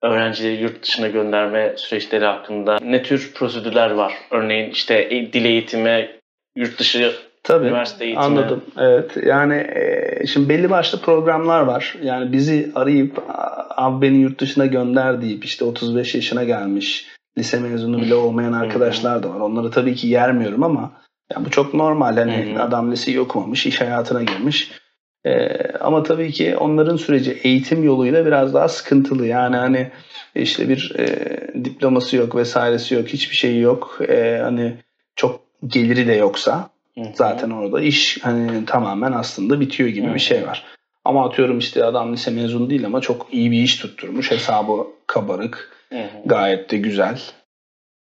Öğrencileri yurt dışına gönderme süreçleri hakkında ne tür prosedürler var? Örneğin işte e, dil eğitimi, yurt dışı Tabii, üniversite eğitimi. Anladım. Evet. Yani e, şimdi belli başlı programlar var. Yani bizi arayıp abi beni yurt dışına gönder deyip işte 35 yaşına gelmiş lise mezunu bile olmayan arkadaşlar da var. Onları tabii ki yermiyorum ama yani bu çok normal. Hani adam liseyi okumamış, iş hayatına girmiş ee, ama tabii ki onların süreci eğitim yoluyla biraz daha sıkıntılı. Yani hani işte bir e, diploması yok vesairesi yok, hiçbir şeyi yok. E, hani çok geliri de yoksa zaten orada iş hani tamamen aslında bitiyor gibi bir şey var. Ama atıyorum işte adam lise mezun değil ama çok iyi bir iş tutturmuş. Hesabı kabarık. Gayet de güzel.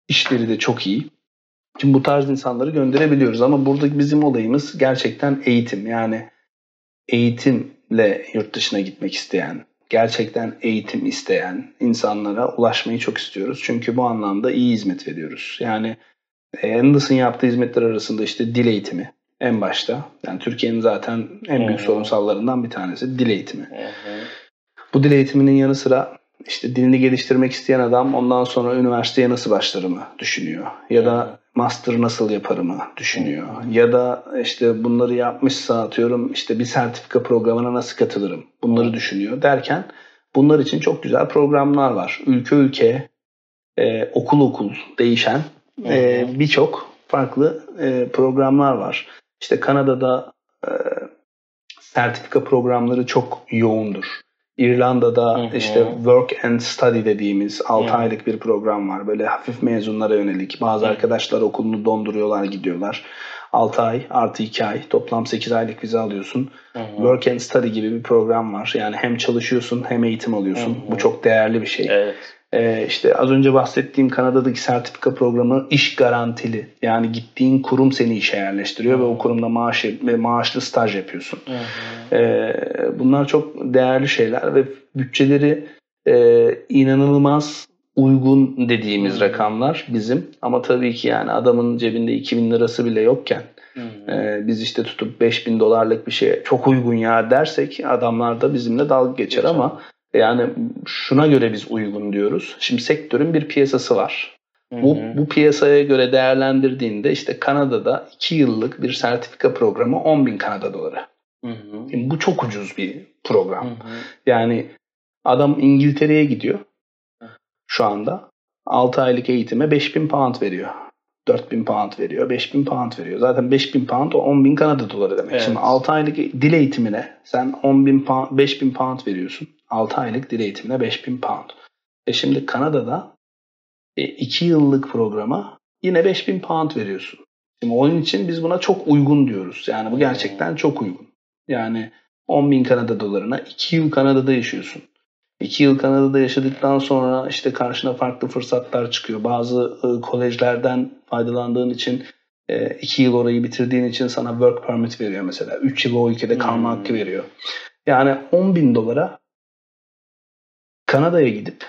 İşleri de çok iyi. Şimdi bu tarz insanları gönderebiliyoruz ama buradaki bizim olayımız gerçekten eğitim. Yani eğitimle yurt dışına gitmek isteyen, gerçekten eğitim isteyen insanlara ulaşmayı çok istiyoruz. Çünkü bu anlamda iyi hizmet veriyoruz. Yani Anderson yaptığı hizmetler arasında işte dil eğitimi en başta. Yani Türkiye'nin zaten en büyük sorunsallarından bir tanesi dil eğitimi. Bu dil eğitiminin yanı sıra işte dilini geliştirmek isteyen adam ondan sonra üniversiteye nasıl başlarımı düşünüyor. Ya da master nasıl yaparımı düşünüyor. Ya da işte bunları yapmışsa atıyorum işte bir sertifika programına nasıl katılırım bunları düşünüyor derken bunlar için çok güzel programlar var. Ülke ülke, e, okul okul değişen e, birçok farklı e, programlar var. İşte Kanada'da e, sertifika programları çok yoğundur. İrlanda'da hı hı. işte work and study dediğimiz 6 hı. aylık bir program var. Böyle hafif mezunlara yönelik. Bazı hı. arkadaşlar okulunu donduruyorlar gidiyorlar. 6 ay artı 2 ay toplam 8 aylık vize alıyorsun. Hı hı. Work and study gibi bir program var. Yani hem çalışıyorsun hem eğitim alıyorsun. Hı hı. Bu çok değerli bir şey. Evet. Ee, işte az önce bahsettiğim Kanada'daki sertifika programı iş garantili. Yani gittiğin kurum seni işe yerleştiriyor ve o kurumda maaş ve maaşlı staj yapıyorsun. Ee, bunlar çok değerli şeyler ve bütçeleri e, inanılmaz uygun dediğimiz rakamlar bizim. Ama tabii ki yani adamın cebinde 2000 lirası bile yokken e, biz işte tutup 5000 dolarlık bir şey çok uygun ya dersek adamlar da bizimle dalga geçer, geçer. ama yani şuna göre biz uygun diyoruz. Şimdi sektörün bir piyasası var. Hı hı. Bu, bu piyasaya göre değerlendirdiğinde işte Kanada'da 2 yıllık bir sertifika programı 10 bin Kanada doları. Hı hı. Şimdi bu çok ucuz bir program. Hı hı. Yani adam İngiltere'ye gidiyor şu anda. 6 aylık eğitime 5000 pound veriyor. 4000 pound veriyor, 5000 pound veriyor. Zaten 5000 pound o 10 bin Kanada doları demek. Evet. Şimdi 6 aylık dil eğitimine sen 10 bin pound, 5000 pound veriyorsun. 6 aylık dil eğitimine 5000 pound. E şimdi Kanada'da 2 e, yıllık programa yine 5000 pound veriyorsun. Şimdi onun için biz buna çok uygun diyoruz. Yani bu gerçekten çok uygun. Yani 10 bin Kanada dolarına 2 yıl Kanada'da yaşıyorsun. 2 yıl Kanada'da yaşadıktan sonra işte karşına farklı fırsatlar çıkıyor. Bazı e, kolejlerden faydalandığın için 2 e, yıl orayı bitirdiğin için sana work permit veriyor mesela. 3 yıl o ülkede kalma hmm. hakkı veriyor. Yani 10 bin dolara Kanada'ya gidip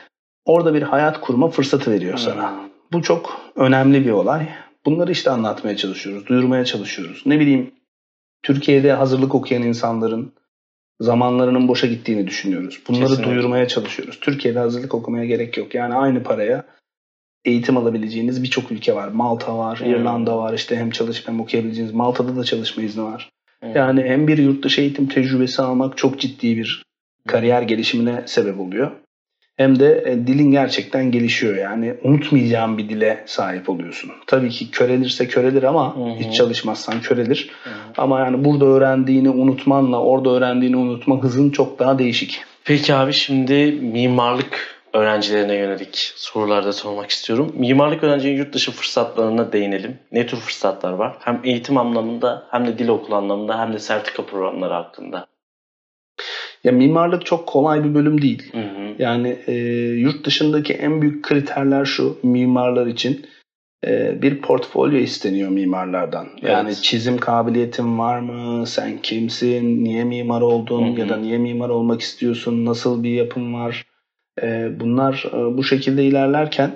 orada bir hayat kurma fırsatı veriyor hmm. sana. Bu çok önemli bir olay. Bunları işte anlatmaya çalışıyoruz, duyurmaya çalışıyoruz. Ne bileyim Türkiye'de hazırlık okuyan insanların zamanlarının boşa gittiğini düşünüyoruz. Bunları Kesinlikle. duyurmaya çalışıyoruz. Türkiye'de hazırlık okumaya gerek yok. Yani aynı paraya eğitim alabileceğiniz birçok ülke var. Malta var, Hmm. İrlanda var. İşte hem çalışıp hem okuyabileceğiniz. Malta'da da çalışma izni var. Hmm. Yani hem bir yurt dışı eğitim tecrübesi almak çok ciddi bir kariyer gelişimine sebep oluyor. Hem de e, dilin gerçekten gelişiyor. Yani unutmayacağın bir dile sahip oluyorsun. Tabii ki körelirse körelir ama Hı hı. hiç çalışmazsan körelir. Hı. Ama yani burada öğrendiğini unutmanla orada öğrendiğini unutma hızın çok daha değişik. Peki abi şimdi mimarlık öğrencilerine yönelik sorularda sormak istiyorum. Mimarlık öğrencinin yurt dışı fırsatlarına değinelim. Ne tür fırsatlar var? Hem eğitim anlamında hem de dil okulu anlamında hem de sertifika programları hakkında. Ya mimarlık çok kolay bir bölüm değil. Hı hı. Yani e, yurt dışındaki en büyük kriterler şu mimarlar için e, bir portfolyo isteniyor mimarlardan. Yani Evet. çizim kabiliyetin var mı? Sen kimsin? Niye mimar oldun? Hı hı. Ya da niye mimar olmak istiyorsun? Nasıl bir yapın var? E, bunlar e, bu şekilde ilerlerken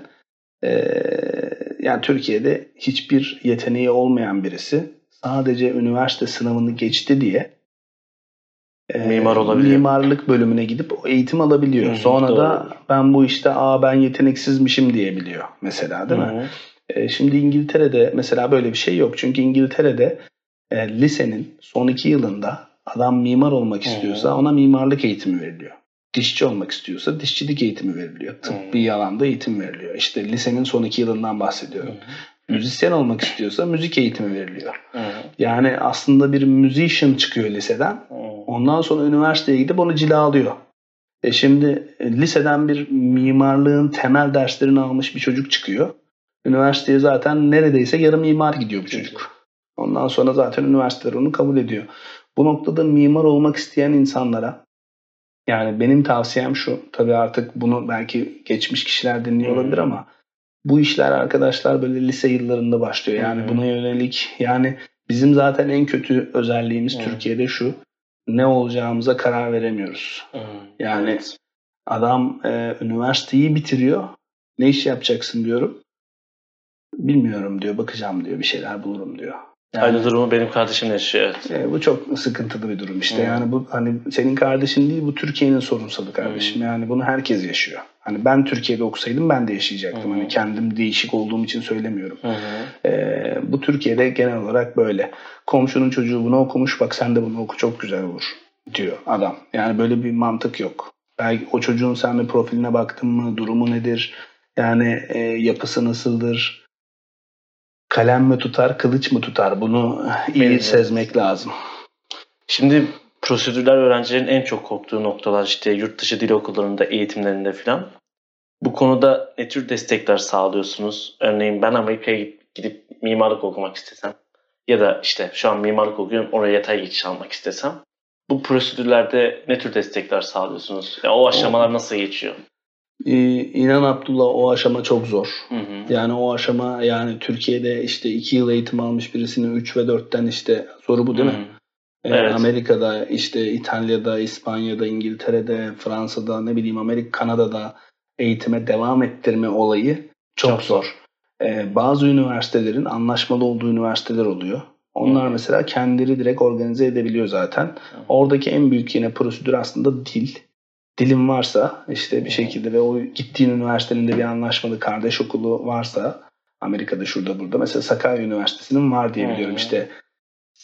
e, yani Türkiye'de hiçbir yeteneği olmayan birisi sadece üniversite sınavını geçti diye Mimar olabiliyor. mimarlık bölümüne gidip eğitim alabiliyor. Hı hı, Sonra doğru. da ben bu işte aa ben yeteneksizmişim diyebiliyor mesela değil mi? Hı hı. E, şimdi İngiltere'de mesela böyle bir şey yok. Çünkü İngiltere'de e, lisenin son iki yılında adam mimar olmak Hı hı. istiyorsa ona mimarlık eğitimi veriliyor. Dişçi olmak istiyorsa dişçilik eğitimi veriliyor. Tıbbi alanda eğitim veriliyor. İşte lisenin son iki yılından bahsediyorum. Müzisyen olmak istiyorsa müzik eğitimi veriliyor. Hı hı. Yani aslında bir musician çıkıyor liseden. Hı. Ondan sonra üniversiteye gidip onu cilalıyor. E şimdi e, liseden bir mimarlığın temel derslerini almış bir çocuk çıkıyor. Üniversiteye zaten neredeyse yarım mimar gidiyor bu çocuk. Ondan sonra zaten üniversiteler onu kabul ediyor. Bu noktada mimar olmak isteyen insanlara yani benim tavsiyem şu. Tabii artık bunu belki geçmiş kişiler dinliyor olabilir ama bu işler arkadaşlar böyle lise yıllarında başlıyor. Yani Hı. buna yönelik yani bizim zaten en kötü özelliğimiz. Türkiye'de şu. Ne olacağımıza karar veremiyoruz. Hı. Yani Evet. Adam e, üniversiteyi bitiriyor. Ne iş yapacaksın diyorum. Bilmiyorum diyor. Bakacağım diyor. Bir şeyler bulurum diyor. Yani, Aynı durumu benim kardeşim de yaşıyor. Evet. e, bu çok sıkıntılı bir durum işte. Hı. Yani bu hani senin kardeşin değil bu Türkiye'nin sorunsalı kardeşim. Yani bunu herkes yaşıyor. Hani ben Türkiye'de okusaydım ben de yaşayacaktım. Hı. Hani kendim değişik olduğum için söylemiyorum. Hı hı. E, bu Türkiye'de genel olarak böyle. Komşunun çocuğu bunu okumuş bak sen de bunu oku çok güzel olur diyor adam. Yani böyle bir mantık yok. Belki o çocuğun sen bir profiline baktın mı? Durumu nedir? Yani e, yapısı nasıldır? Kalem mi tutar, kılıç mı tutar? Bunu iyi Bilmiyorum. sezmek lazım. Şimdi prosedürler öğrencilerin en çok korktuğu noktalar işte yurt dışı dil okullarında, eğitimlerinde filan. Bu konuda ne tür destekler sağlıyorsunuz? Örneğin ben Amerika'ya gidip, mimarlık okumak istesem ya da işte şu an mimarlık okuyorum oraya yatay geçiş almak istesem bu prosedürlerde ne tür destekler sağlıyorsunuz? Ya o aşamalar nasıl geçiyor? Ee, inan Abdullah o aşama çok zor. Hı hı. Yani o aşama yani Türkiye'de işte 2 yıl eğitim almış birisinin 3 ve 4'ten işte soru bu değil mi? Hı. Ee, Evet. Amerika'da, işte İtalya'da, İspanya'da, İngiltere'de, Fransa'da, ne bileyim Amerika, Kanada'da eğitime devam ettirme olayı çok, Çok zor. Ee, bazı üniversitelerin anlaşmalı olduğu üniversiteler oluyor. Onlar Hı. mesela kendileri direkt organize edebiliyor zaten. Oradaki en büyük yine prosedür aslında dil. Dilin varsa işte bir şekilde ve o gittiğin üniversitenin de bir anlaşmalı kardeş okulu varsa Amerika'da şurada burada mesela Sakarya Üniversitesi'nin var diye biliyorum işte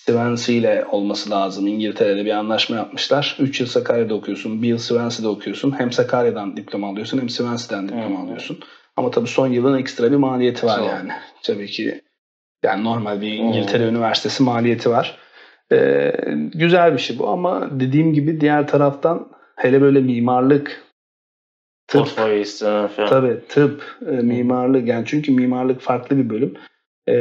Swansea ile olması lazım. İngiltere'de bir anlaşma yapmışlar. 3 yıl Sakarya'da okuyorsun, 1 yıl Swansea'da okuyorsun. Hem Sakarya'dan diploma alıyorsun hem Swansea'dan diploma Hı. alıyorsun. Ama tabii son yılın ekstra bir maliyeti var Çok. yani. Tabii ki yani normal bir İngiltere Üniversitesi maliyeti var. Ee, güzel bir şey bu ama dediğim gibi diğer taraftan hele böyle mimarlık, tıp. Tabii tıp, e, mimarlık yani çünkü mimarlık farklı bir bölüm. E,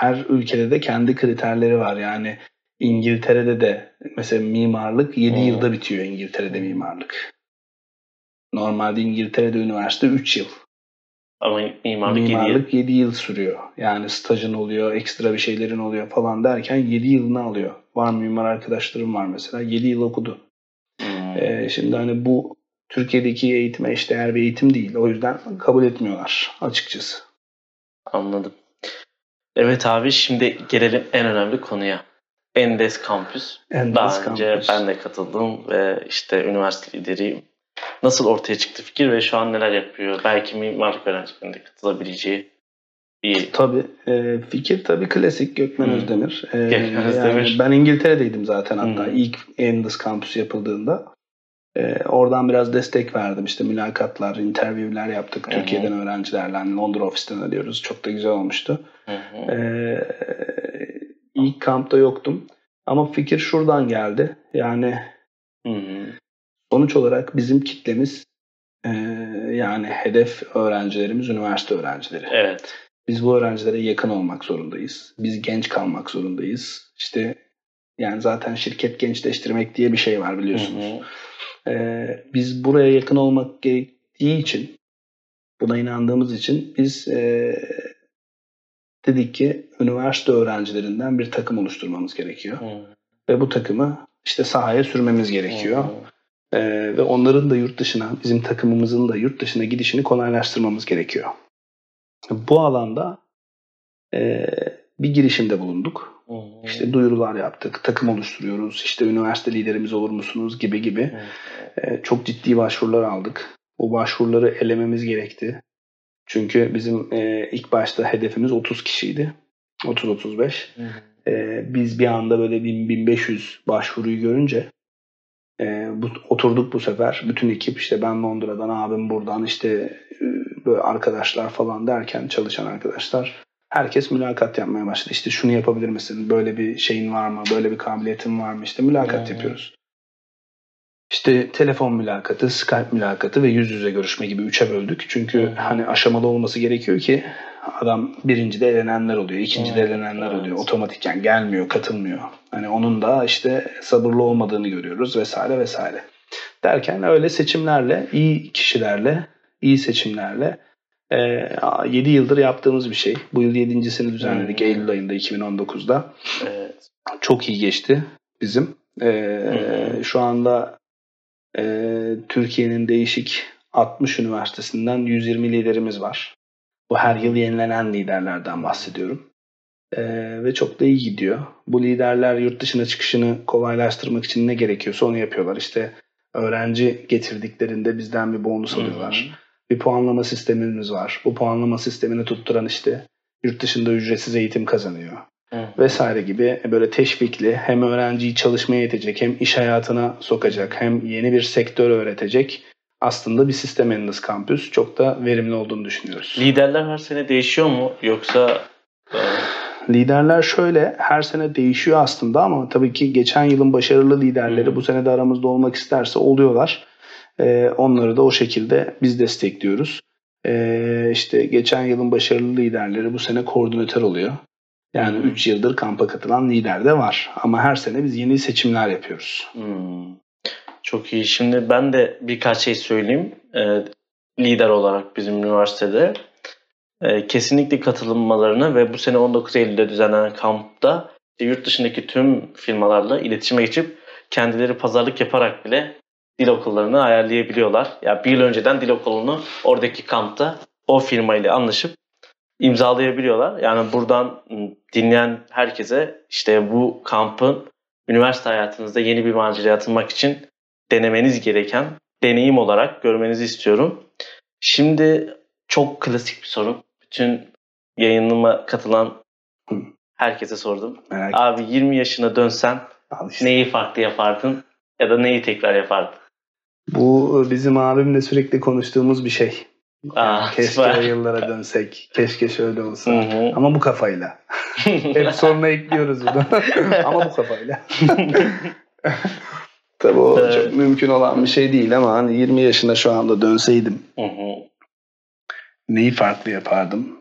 her ülkede de kendi kriterleri var. Yani İngiltere'de de mesela mimarlık 7 Hmm. yılda bitiyor İngiltere'de mimarlık. Normalde İngiltere'de üniversite 3 yıl. Ama mimarlık, yedi yıl. mimarlık 7 yıl sürüyor. Yani stajın oluyor, ekstra bir şeylerin oluyor falan derken 7 yılını alıyor. Var mimar arkadaşlarım var mesela 7 yıl okudu. Hmm. Ee, şimdi hani bu Türkiye'deki eğitime eşdeğer bir eğitim değil. O yüzden kabul etmiyorlar açıkçası. Anladım. Evet abi şimdi gelelim en önemli konuya. Endes Kampüs. Endes Daha önce Campus. ben de katıldım ve işte üniversite lideriyim. Nasıl ortaya çıktı fikir ve şu an neler yapıyor? Belki mimarlık öğrencilerinde katılabileceği bir... Tabii. E, fikir tabii klasik Gökmen Hmm. Özdemir. E, Gökmen Özdemir. ben İngiltere'deydim zaten hatta Hmm. ilk Endless kampüsü yapıldığında. E, oradan biraz destek verdim. İşte mülakatlar, interviewler yaptık. Hı hı. Türkiye'den öğrencilerle. Hani Londra ofisten arıyoruz. Çok da güzel olmuştu. Hı hı. Ee, ilk kampta yoktum. Ama fikir şuradan geldi. Yani Hı hı. sonuç olarak bizim kitlemiz e, yani hedef öğrencilerimiz üniversite öğrencileri. Evet. Biz bu öğrencilere yakın olmak zorundayız. Biz genç kalmak zorundayız. İşte yani zaten şirket gençleştirmek diye bir şey var biliyorsunuz. hı. Ee, biz buraya yakın olmak gerektiği için buna inandığımız için biz e, dedik ki üniversite öğrencilerinden bir takım oluşturmamız gerekiyor. Hı Ve bu takımı işte sahaya sürmemiz gerekiyor. hı. Ee, ve onların da yurt dışına, bizim takımımızın da yurt dışına gidişini kolaylaştırmamız gerekiyor. Bu alanda e, bir girişimde bulunduk. Hı hı. İşte duyurular yaptık, takım oluşturuyoruz, işte üniversite liderimiz olur musunuz gibi gibi. Hı hı. E, çok ciddi başvurular aldık. O başvuruları elememiz gerekti. Çünkü bizim e, ilk başta hedefimiz 30 kişiydi. 30-35. Hı hı. E, biz bir anda böyle 1000-1500 başvuruyu görünce e, bu, oturduk bu sefer. Bütün ekip işte ben Londra'dan, abim buradan işte e, böyle arkadaşlar falan derken çalışan arkadaşlar. Herkes mülakat yapmaya başladı. İşte şunu yapabilir misin? Böyle bir şeyin var mı? Böyle bir kabiliyetin var mı? İşte mülakat Hı. yapıyoruz. İşte telefon mülakatı, Skype mülakatı ve yüz yüze görüşme gibi üçe böldük. Çünkü Hı. hani aşamalı olması gerekiyor ki adam birincide elenenler oluyor, ikincide Hı. elenenler Evet. oluyor. Otomatikken gelmiyor, katılmıyor. Hani onun da işte sabırlı olmadığını görüyoruz vesaire vesaire. Derken öyle seçimlerle, iyi kişilerle, iyi seçimlerle 7 yıldır yaptığımız bir şey. Bu yıl yedincisini düzenledik Hı. Eylül ayında 2019'da Evet. çok iyi geçti bizim. Ee, hı. Şu anda e, Türkiye'nin değişik 60 üniversitesinden 120 liderimiz var. Bu her yıl yenilenen liderlerden bahsediyorum. Ee, ve çok da iyi gidiyor. Bu liderler yurt dışına çıkışını kolaylaştırmak için ne gerekiyorsa onu yapıyorlar. İşte öğrenci getirdiklerinde bizden bir bonus alıyorlar. Bir puanlama sistemimiz var. Bu puanlama sistemini tutturan işte yurt dışında ücretsiz eğitim kazanıyor Hı hı. vesaire gibi böyle teşvikli hem öğrenciyi çalışmaya yetecek hem iş hayatına sokacak hem yeni bir sektör öğretecek aslında bir sistem Endless Campus çok da verimli olduğunu düşünüyoruz. Liderler her sene değişiyor mu? Yoksa e, Liderler şöyle her sene değişiyor aslında ama tabii ki geçen yılın başarılı liderleri Hmm. bu sene de aramızda olmak isterse oluyorlar. Ee, onları da o şekilde biz destekliyoruz. Ee, işte geçen yılın başarılı liderleri bu sene koordinatör oluyor. Yani Hmm. 3 yıldır kampa katılan lider de var. Ama her sene biz yeni seçimler yapıyoruz. Hmm. Çok iyi. Şimdi ben de birkaç şey söyleyeyim. Ee, lider olarak bizim üniversitede. Ee, kesinlikle katılmalarını ve bu sene 19 Eylül'de düzenlenen kampta yurt dışındaki tüm firmalarla iletişime geçip kendileri pazarlık yaparak bile dil okullarını ayarlayabiliyorlar. Ya bir yıl önceden dil okulunu oradaki kampta o firmayla anlaşıp imzalayabiliyorlar. Yani buradan ım, dinleyen herkese işte bu kampın üniversite hayatınızda yeni bir maceraya atılmak için denemeniz gereken deneyim olarak görmenizi istiyorum. Şimdi çok klasik bir soru. Bütün yayınıma katılan herkese sordum. Merak Abi 20 yaşına dönsen işte. neyi farklı yapardın ya da neyi tekrar yapardın? Bu bizim abimle sürekli konuştuğumuz bir şey. Aa, keşke o yıllara dönsek. Keşke şöyle olsa. Hı hı. Ama bu kafayla. Hep sonuna ekliyoruz bunu. ama bu kafayla. Tabii o Evet. çok mümkün olan bir şey değil ama hani 20 yaşında şu anda dönseydim Hı hı. neyi farklı yapardım?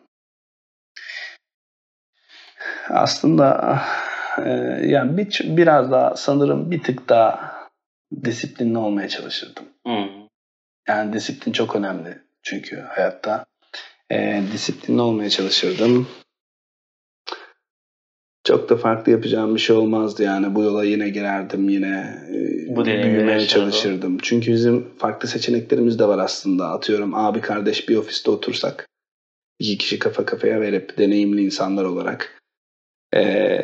Aslında e, yani bir, biraz daha sanırım bir tık daha disiplinli olmaya çalışırdım. Hı. Yani disiplin çok önemli çünkü hayatta. E, disiplinli olmaya çalışırdım. Çok da farklı yapacağım bir şey olmazdı yani. Bu yola yine girerdim yine e, Bu büyümeye çalışırdım. Çünkü bizim farklı seçeneklerimiz de var aslında. Atıyorum abi kardeş bir ofiste otursak iki kişi kafa kafaya verip deneyimli insanlar olarak e,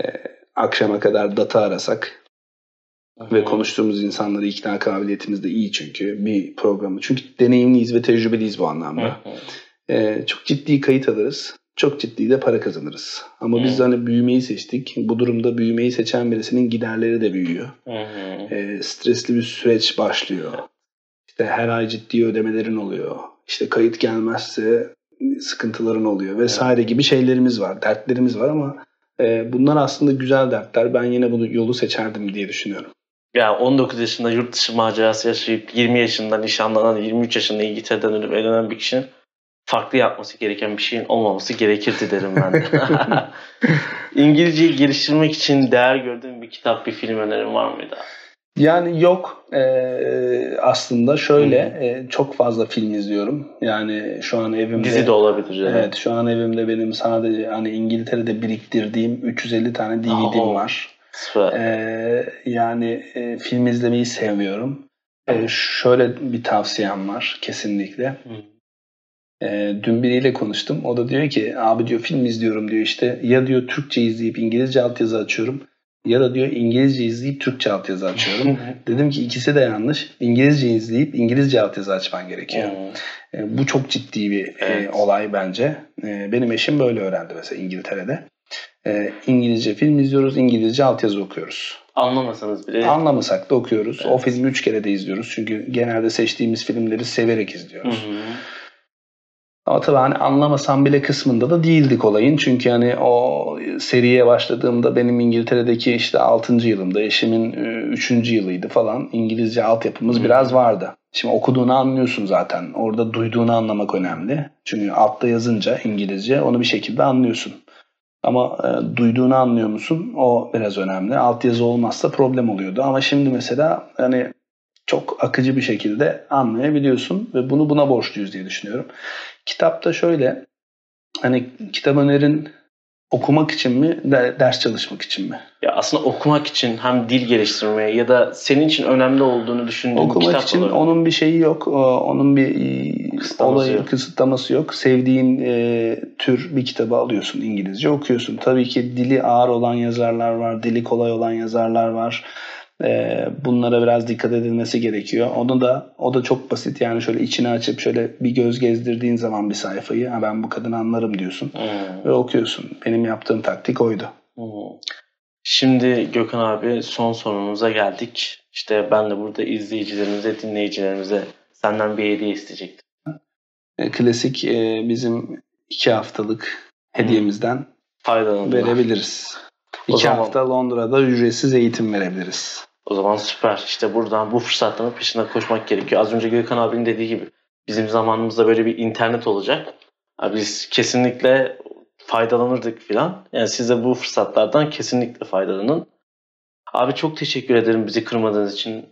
akşama kadar data arasak Ve konuştuğumuz insanları ikna kabiliyetimiz de iyi çünkü bir programı. Çünkü deneyimliyiz ve tecrübeliyiz bu anlamda. Ee, çok ciddi kayıt alırız. Çok ciddi de para kazanırız. Ama biz hani büyümeyi seçtik. Bu durumda büyümeyi seçen birisinin giderleri de büyüyor. Ee, stresli bir süreç başlıyor. İşte her ay ciddi ödemelerin oluyor. İşte kayıt gelmezse sıkıntıların oluyor vesaire gibi şeylerimiz var, dertlerimiz var ama e, bunlar aslında güzel dertler. Ben yine bunu yolu seçerdim diye düşünüyorum. Ya 19 yaşında yurt dışı macerası yaşayıp 20 yaşında nişanlanan, 23 yaşında İngiltere'den dönüp evlenen bir kişinin farklı yapması gereken bir şeyin olmaması gerekirdi derim ben de. İngilizceyi geliştirmek için değer gördüğün bir kitap, bir film önerin var mıydı? Yani yok ee, aslında şöyle e, çok fazla film izliyorum. Yani şu an evimde dizi de olabilir. Yani. Evet, şu an evimde benim sadece hani İngiltere'de biriktirdiğim 350 tane DVD'm oh, var. Ee, yani e, film izlemeyi seviyorum. E, şöyle bir tavsiyem var kesinlikle. Hı. E, dün biriyle konuştum. O da diyor ki abi diyor film izliyorum diyor işte. Ya diyor Türkçe izleyip İngilizce altyazı açıyorum. Ya da diyor İngilizce izleyip Türkçe altyazı açıyorum. Dedim ki ikisi de yanlış. İngilizce izleyip İngilizce altyazı açman gerekiyor. e, bu çok ciddi bir e, evet. e, olay bence. E, benim eşim böyle öğrendi mesela İngiltere'de. E, İngilizce film izliyoruz, İngilizce altyazı okuyoruz. Anlamasanız bile. Anlamasak da okuyoruz. Evet. O filmi üç kere de izliyoruz. Çünkü genelde seçtiğimiz filmleri severek izliyoruz. Hı hı. Ama tabii hani anlamasam bile kısmında da değildik olayın. Çünkü hani o seriye başladığımda benim İngiltere'deki işte 6. yılımda, eşimin 3. E, yılıydı falan. İngilizce altyapımız biraz vardı. Şimdi okuduğunu anlıyorsun zaten. Orada duyduğunu anlamak önemli. Çünkü altta yazınca İngilizce onu bir şekilde anlıyorsun. Ama e, duyduğunu anlıyor musun? O biraz önemli. Altyazı olmazsa problem oluyordu. Ama şimdi mesela hani çok akıcı bir şekilde anlayabiliyorsun ve bunu buna borçluyuz diye düşünüyorum. Kitapta şöyle hani kitap önerin okumak için mi ders çalışmak için mi? Ya aslında okumak için hem dil geliştirmeye ya da senin için önemli olduğunu düşündüğün okumak kitap için olarak. onun bir şeyi yok. Onun bir e, kısıtlaması olayı yok. kısıtlaması yok. Sevdiğin e, tür bir kitabı alıyorsun İngilizce okuyorsun. Tabii ki dili ağır olan yazarlar var, dili kolay olan yazarlar var. E, bunlara biraz dikkat edilmesi gerekiyor. Onu da o da çok basit yani şöyle içini açıp şöyle bir göz gezdirdiğin zaman bir sayfayı ha ben bu kadını anlarım diyorsun hmm. ve okuyorsun. Benim yaptığım taktik oydu. Hmm. Şimdi Gökhan abi son sorumuza geldik. İşte ben de burada izleyicilerimize, dinleyicilerimize senden bir hediye isteyecektim. E, klasik e, bizim iki haftalık hediyemizden hmm. verebiliriz. İki zaman, hafta Londra'da ücretsiz eğitim verebiliriz. O zaman süper. İşte buradan bu fırsatların peşinden koşmak gerekiyor. Az önce Gökhan abinin dediği gibi bizim zamanımızda böyle bir internet olacak. Biz kesinlikle faydalanırdık filan. Yani siz de bu fırsatlardan kesinlikle faydalanın. Abi çok teşekkür ederim bizi kırmadığınız için.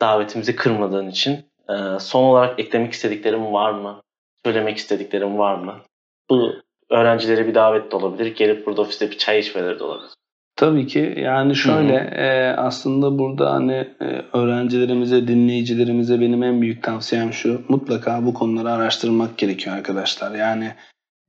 Davetimizi kırmadığın için. Ee, son olarak eklemek istediklerim var mı? Söylemek istediklerim var mı? Bu öğrencilere bir davet de olabilir. Gelip burada ofiste bir çay içmeleri de olabilir. Tabii ki yani şöyle e, aslında burada hani e, öğrencilerimize, dinleyicilerimize benim en büyük tavsiyem şu. Mutlaka bu konuları araştırmak gerekiyor arkadaşlar. Yani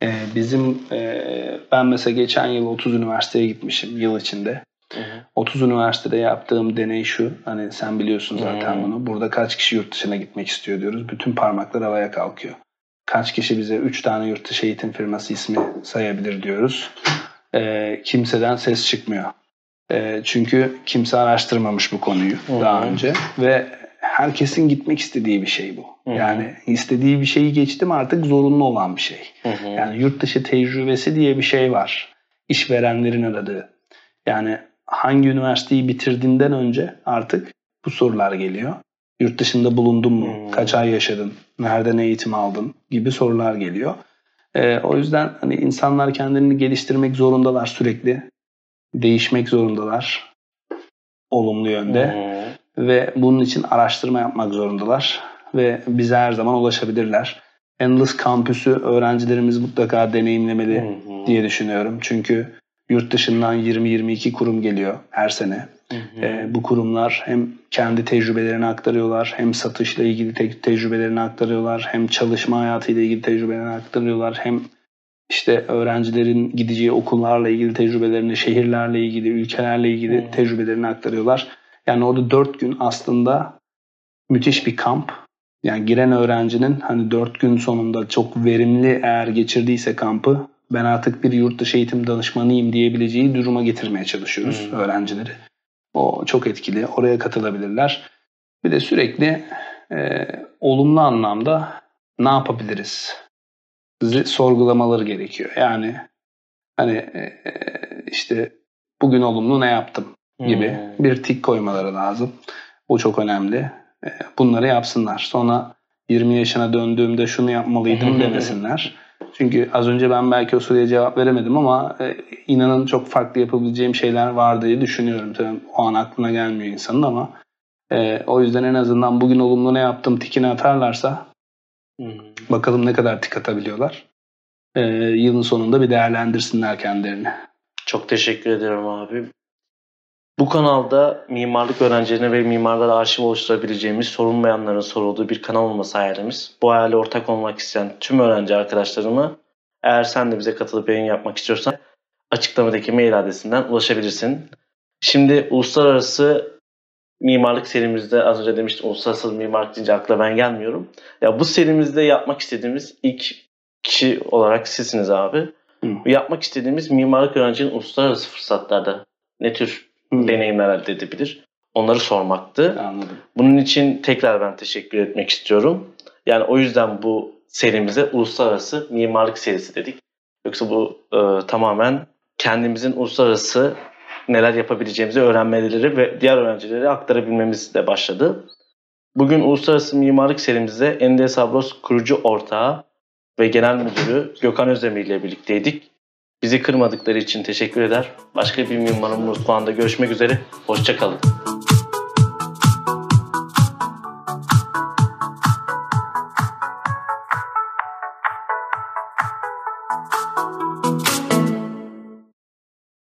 e, bizim e, ben mesela geçen yıl 30 üniversiteye gitmişim yıl içinde. Hı hı. 30 üniversitede yaptığım deney şu. Hani sen biliyorsun zaten hı. bunu. Burada kaç kişi yurt dışına gitmek istiyor diyoruz. Bütün parmaklar havaya kalkıyor. Kaç kişi bize 3 tane yurt dışı eğitim firması ismi sayabilir diyoruz. E, kimseden ses çıkmıyor. E, çünkü kimse araştırmamış bu konuyu Hı-hı. daha önce ve herkesin gitmek istediği bir şey bu. Hı-hı. Yani istediği bir şeyi geçtim artık zorunlu olan bir şey. Hı-hı. Yani yurt dışı tecrübesi diye bir şey var. İşverenlerin aradığı. Yani hangi üniversiteyi bitirdiğinden önce artık bu sorular geliyor. Yurt dışında bulundun mu? Hmm. Kaç ay yaşadın? Nereden eğitim aldın? Gibi sorular geliyor. Ee, o yüzden hani insanlar kendini geliştirmek zorundalar sürekli. Değişmek zorundalar. Olumlu yönde. Hmm. Ve bunun için araştırma yapmak zorundalar. Ve bize her zaman ulaşabilirler. Endless Campus'u öğrencilerimiz mutlaka deneyimlemeli hmm. diye düşünüyorum. Çünkü yurt dışından 20-22 kurum geliyor her sene. E, bu kurumlar hem kendi tecrübelerini aktarıyorlar, hem satışla ilgili te- tecrübelerini aktarıyorlar, hem çalışma hayatıyla ilgili tecrübelerini aktarıyorlar, hem işte öğrencilerin gideceği okullarla ilgili tecrübelerini, şehirlerle ilgili, ülkelerle ilgili hmm. tecrübelerini aktarıyorlar. Yani orada 4 gün aslında müthiş bir kamp. Yani giren öğrencinin hani 4 gün sonunda çok verimli eğer geçirdiyse kampı ben artık bir yurt dışı eğitim danışmanıyım diyebileceği duruma getirmeye çalışıyoruz hmm. öğrencileri. O çok etkili. Oraya katılabilirler. Bir de sürekli e, olumlu anlamda ne yapabiliriz? Sorgulamaları gerekiyor. Yani hani e, işte bugün olumlu ne yaptım gibi hmm. bir tik koymaları lazım. Bu çok önemli. E, bunları yapsınlar. Sonra 20 yaşına döndüğümde şunu yapmalıydım demesinler. Çünkü az önce ben belki o soruya cevap veremedim ama e, inanın çok farklı yapabileceğim şeyler var diye düşünüyorum. Tabii o an aklına gelmiyor insanın ama e, o yüzden en azından bugün olumlu ne yaptım tikini atarlarsa hmm. bakalım ne kadar tik atabiliyorlar. E, yılın sonunda bir değerlendirsinler kendilerini. Çok teşekkür ederim abi. Bu kanalda mimarlık öğrencilerine ve mimarlara arşiv oluşturabileceğimiz sorulmayanların sorulduğu bir kanal olması hayalimiz. Bu hayale ortak olmak isteyen tüm öğrenci arkadaşlarıma eğer sen de bize katılıp yayın yapmak istiyorsan açıklamadaki mail adresinden ulaşabilirsin. Şimdi uluslararası mimarlık serimizde az önce demiştim uluslararası mimarlık deyince akla ben gelmiyorum. Ya bu serimizde yapmak istediğimiz ilk kişi olarak sizsiniz abi. Hı. Yapmak istediğimiz mimarlık öğrencinin uluslararası fırsatlarda ne tür Deneyimler elde edebilir? Onları sormaktı. Anladım. Bunun için tekrar ben teşekkür etmek istiyorum. Yani o yüzden bu serimize uluslararası mimarlık serisi dedik. Yoksa bu e, tamamen kendimizin uluslararası neler yapabileceğimizi öğrenmeleri ve diğer öğrencilere aktarabilmemizle başladı. Bugün Uluslararası Mimarlık serimizde Endes Abros kurucu ortağı ve genel müdürü Gökhan Özdemir ile birlikteydik. Bizi kırmadıkları için teşekkür eder. Başka bir mimarın mutfağında görüşmek üzere. Hoşçakalın.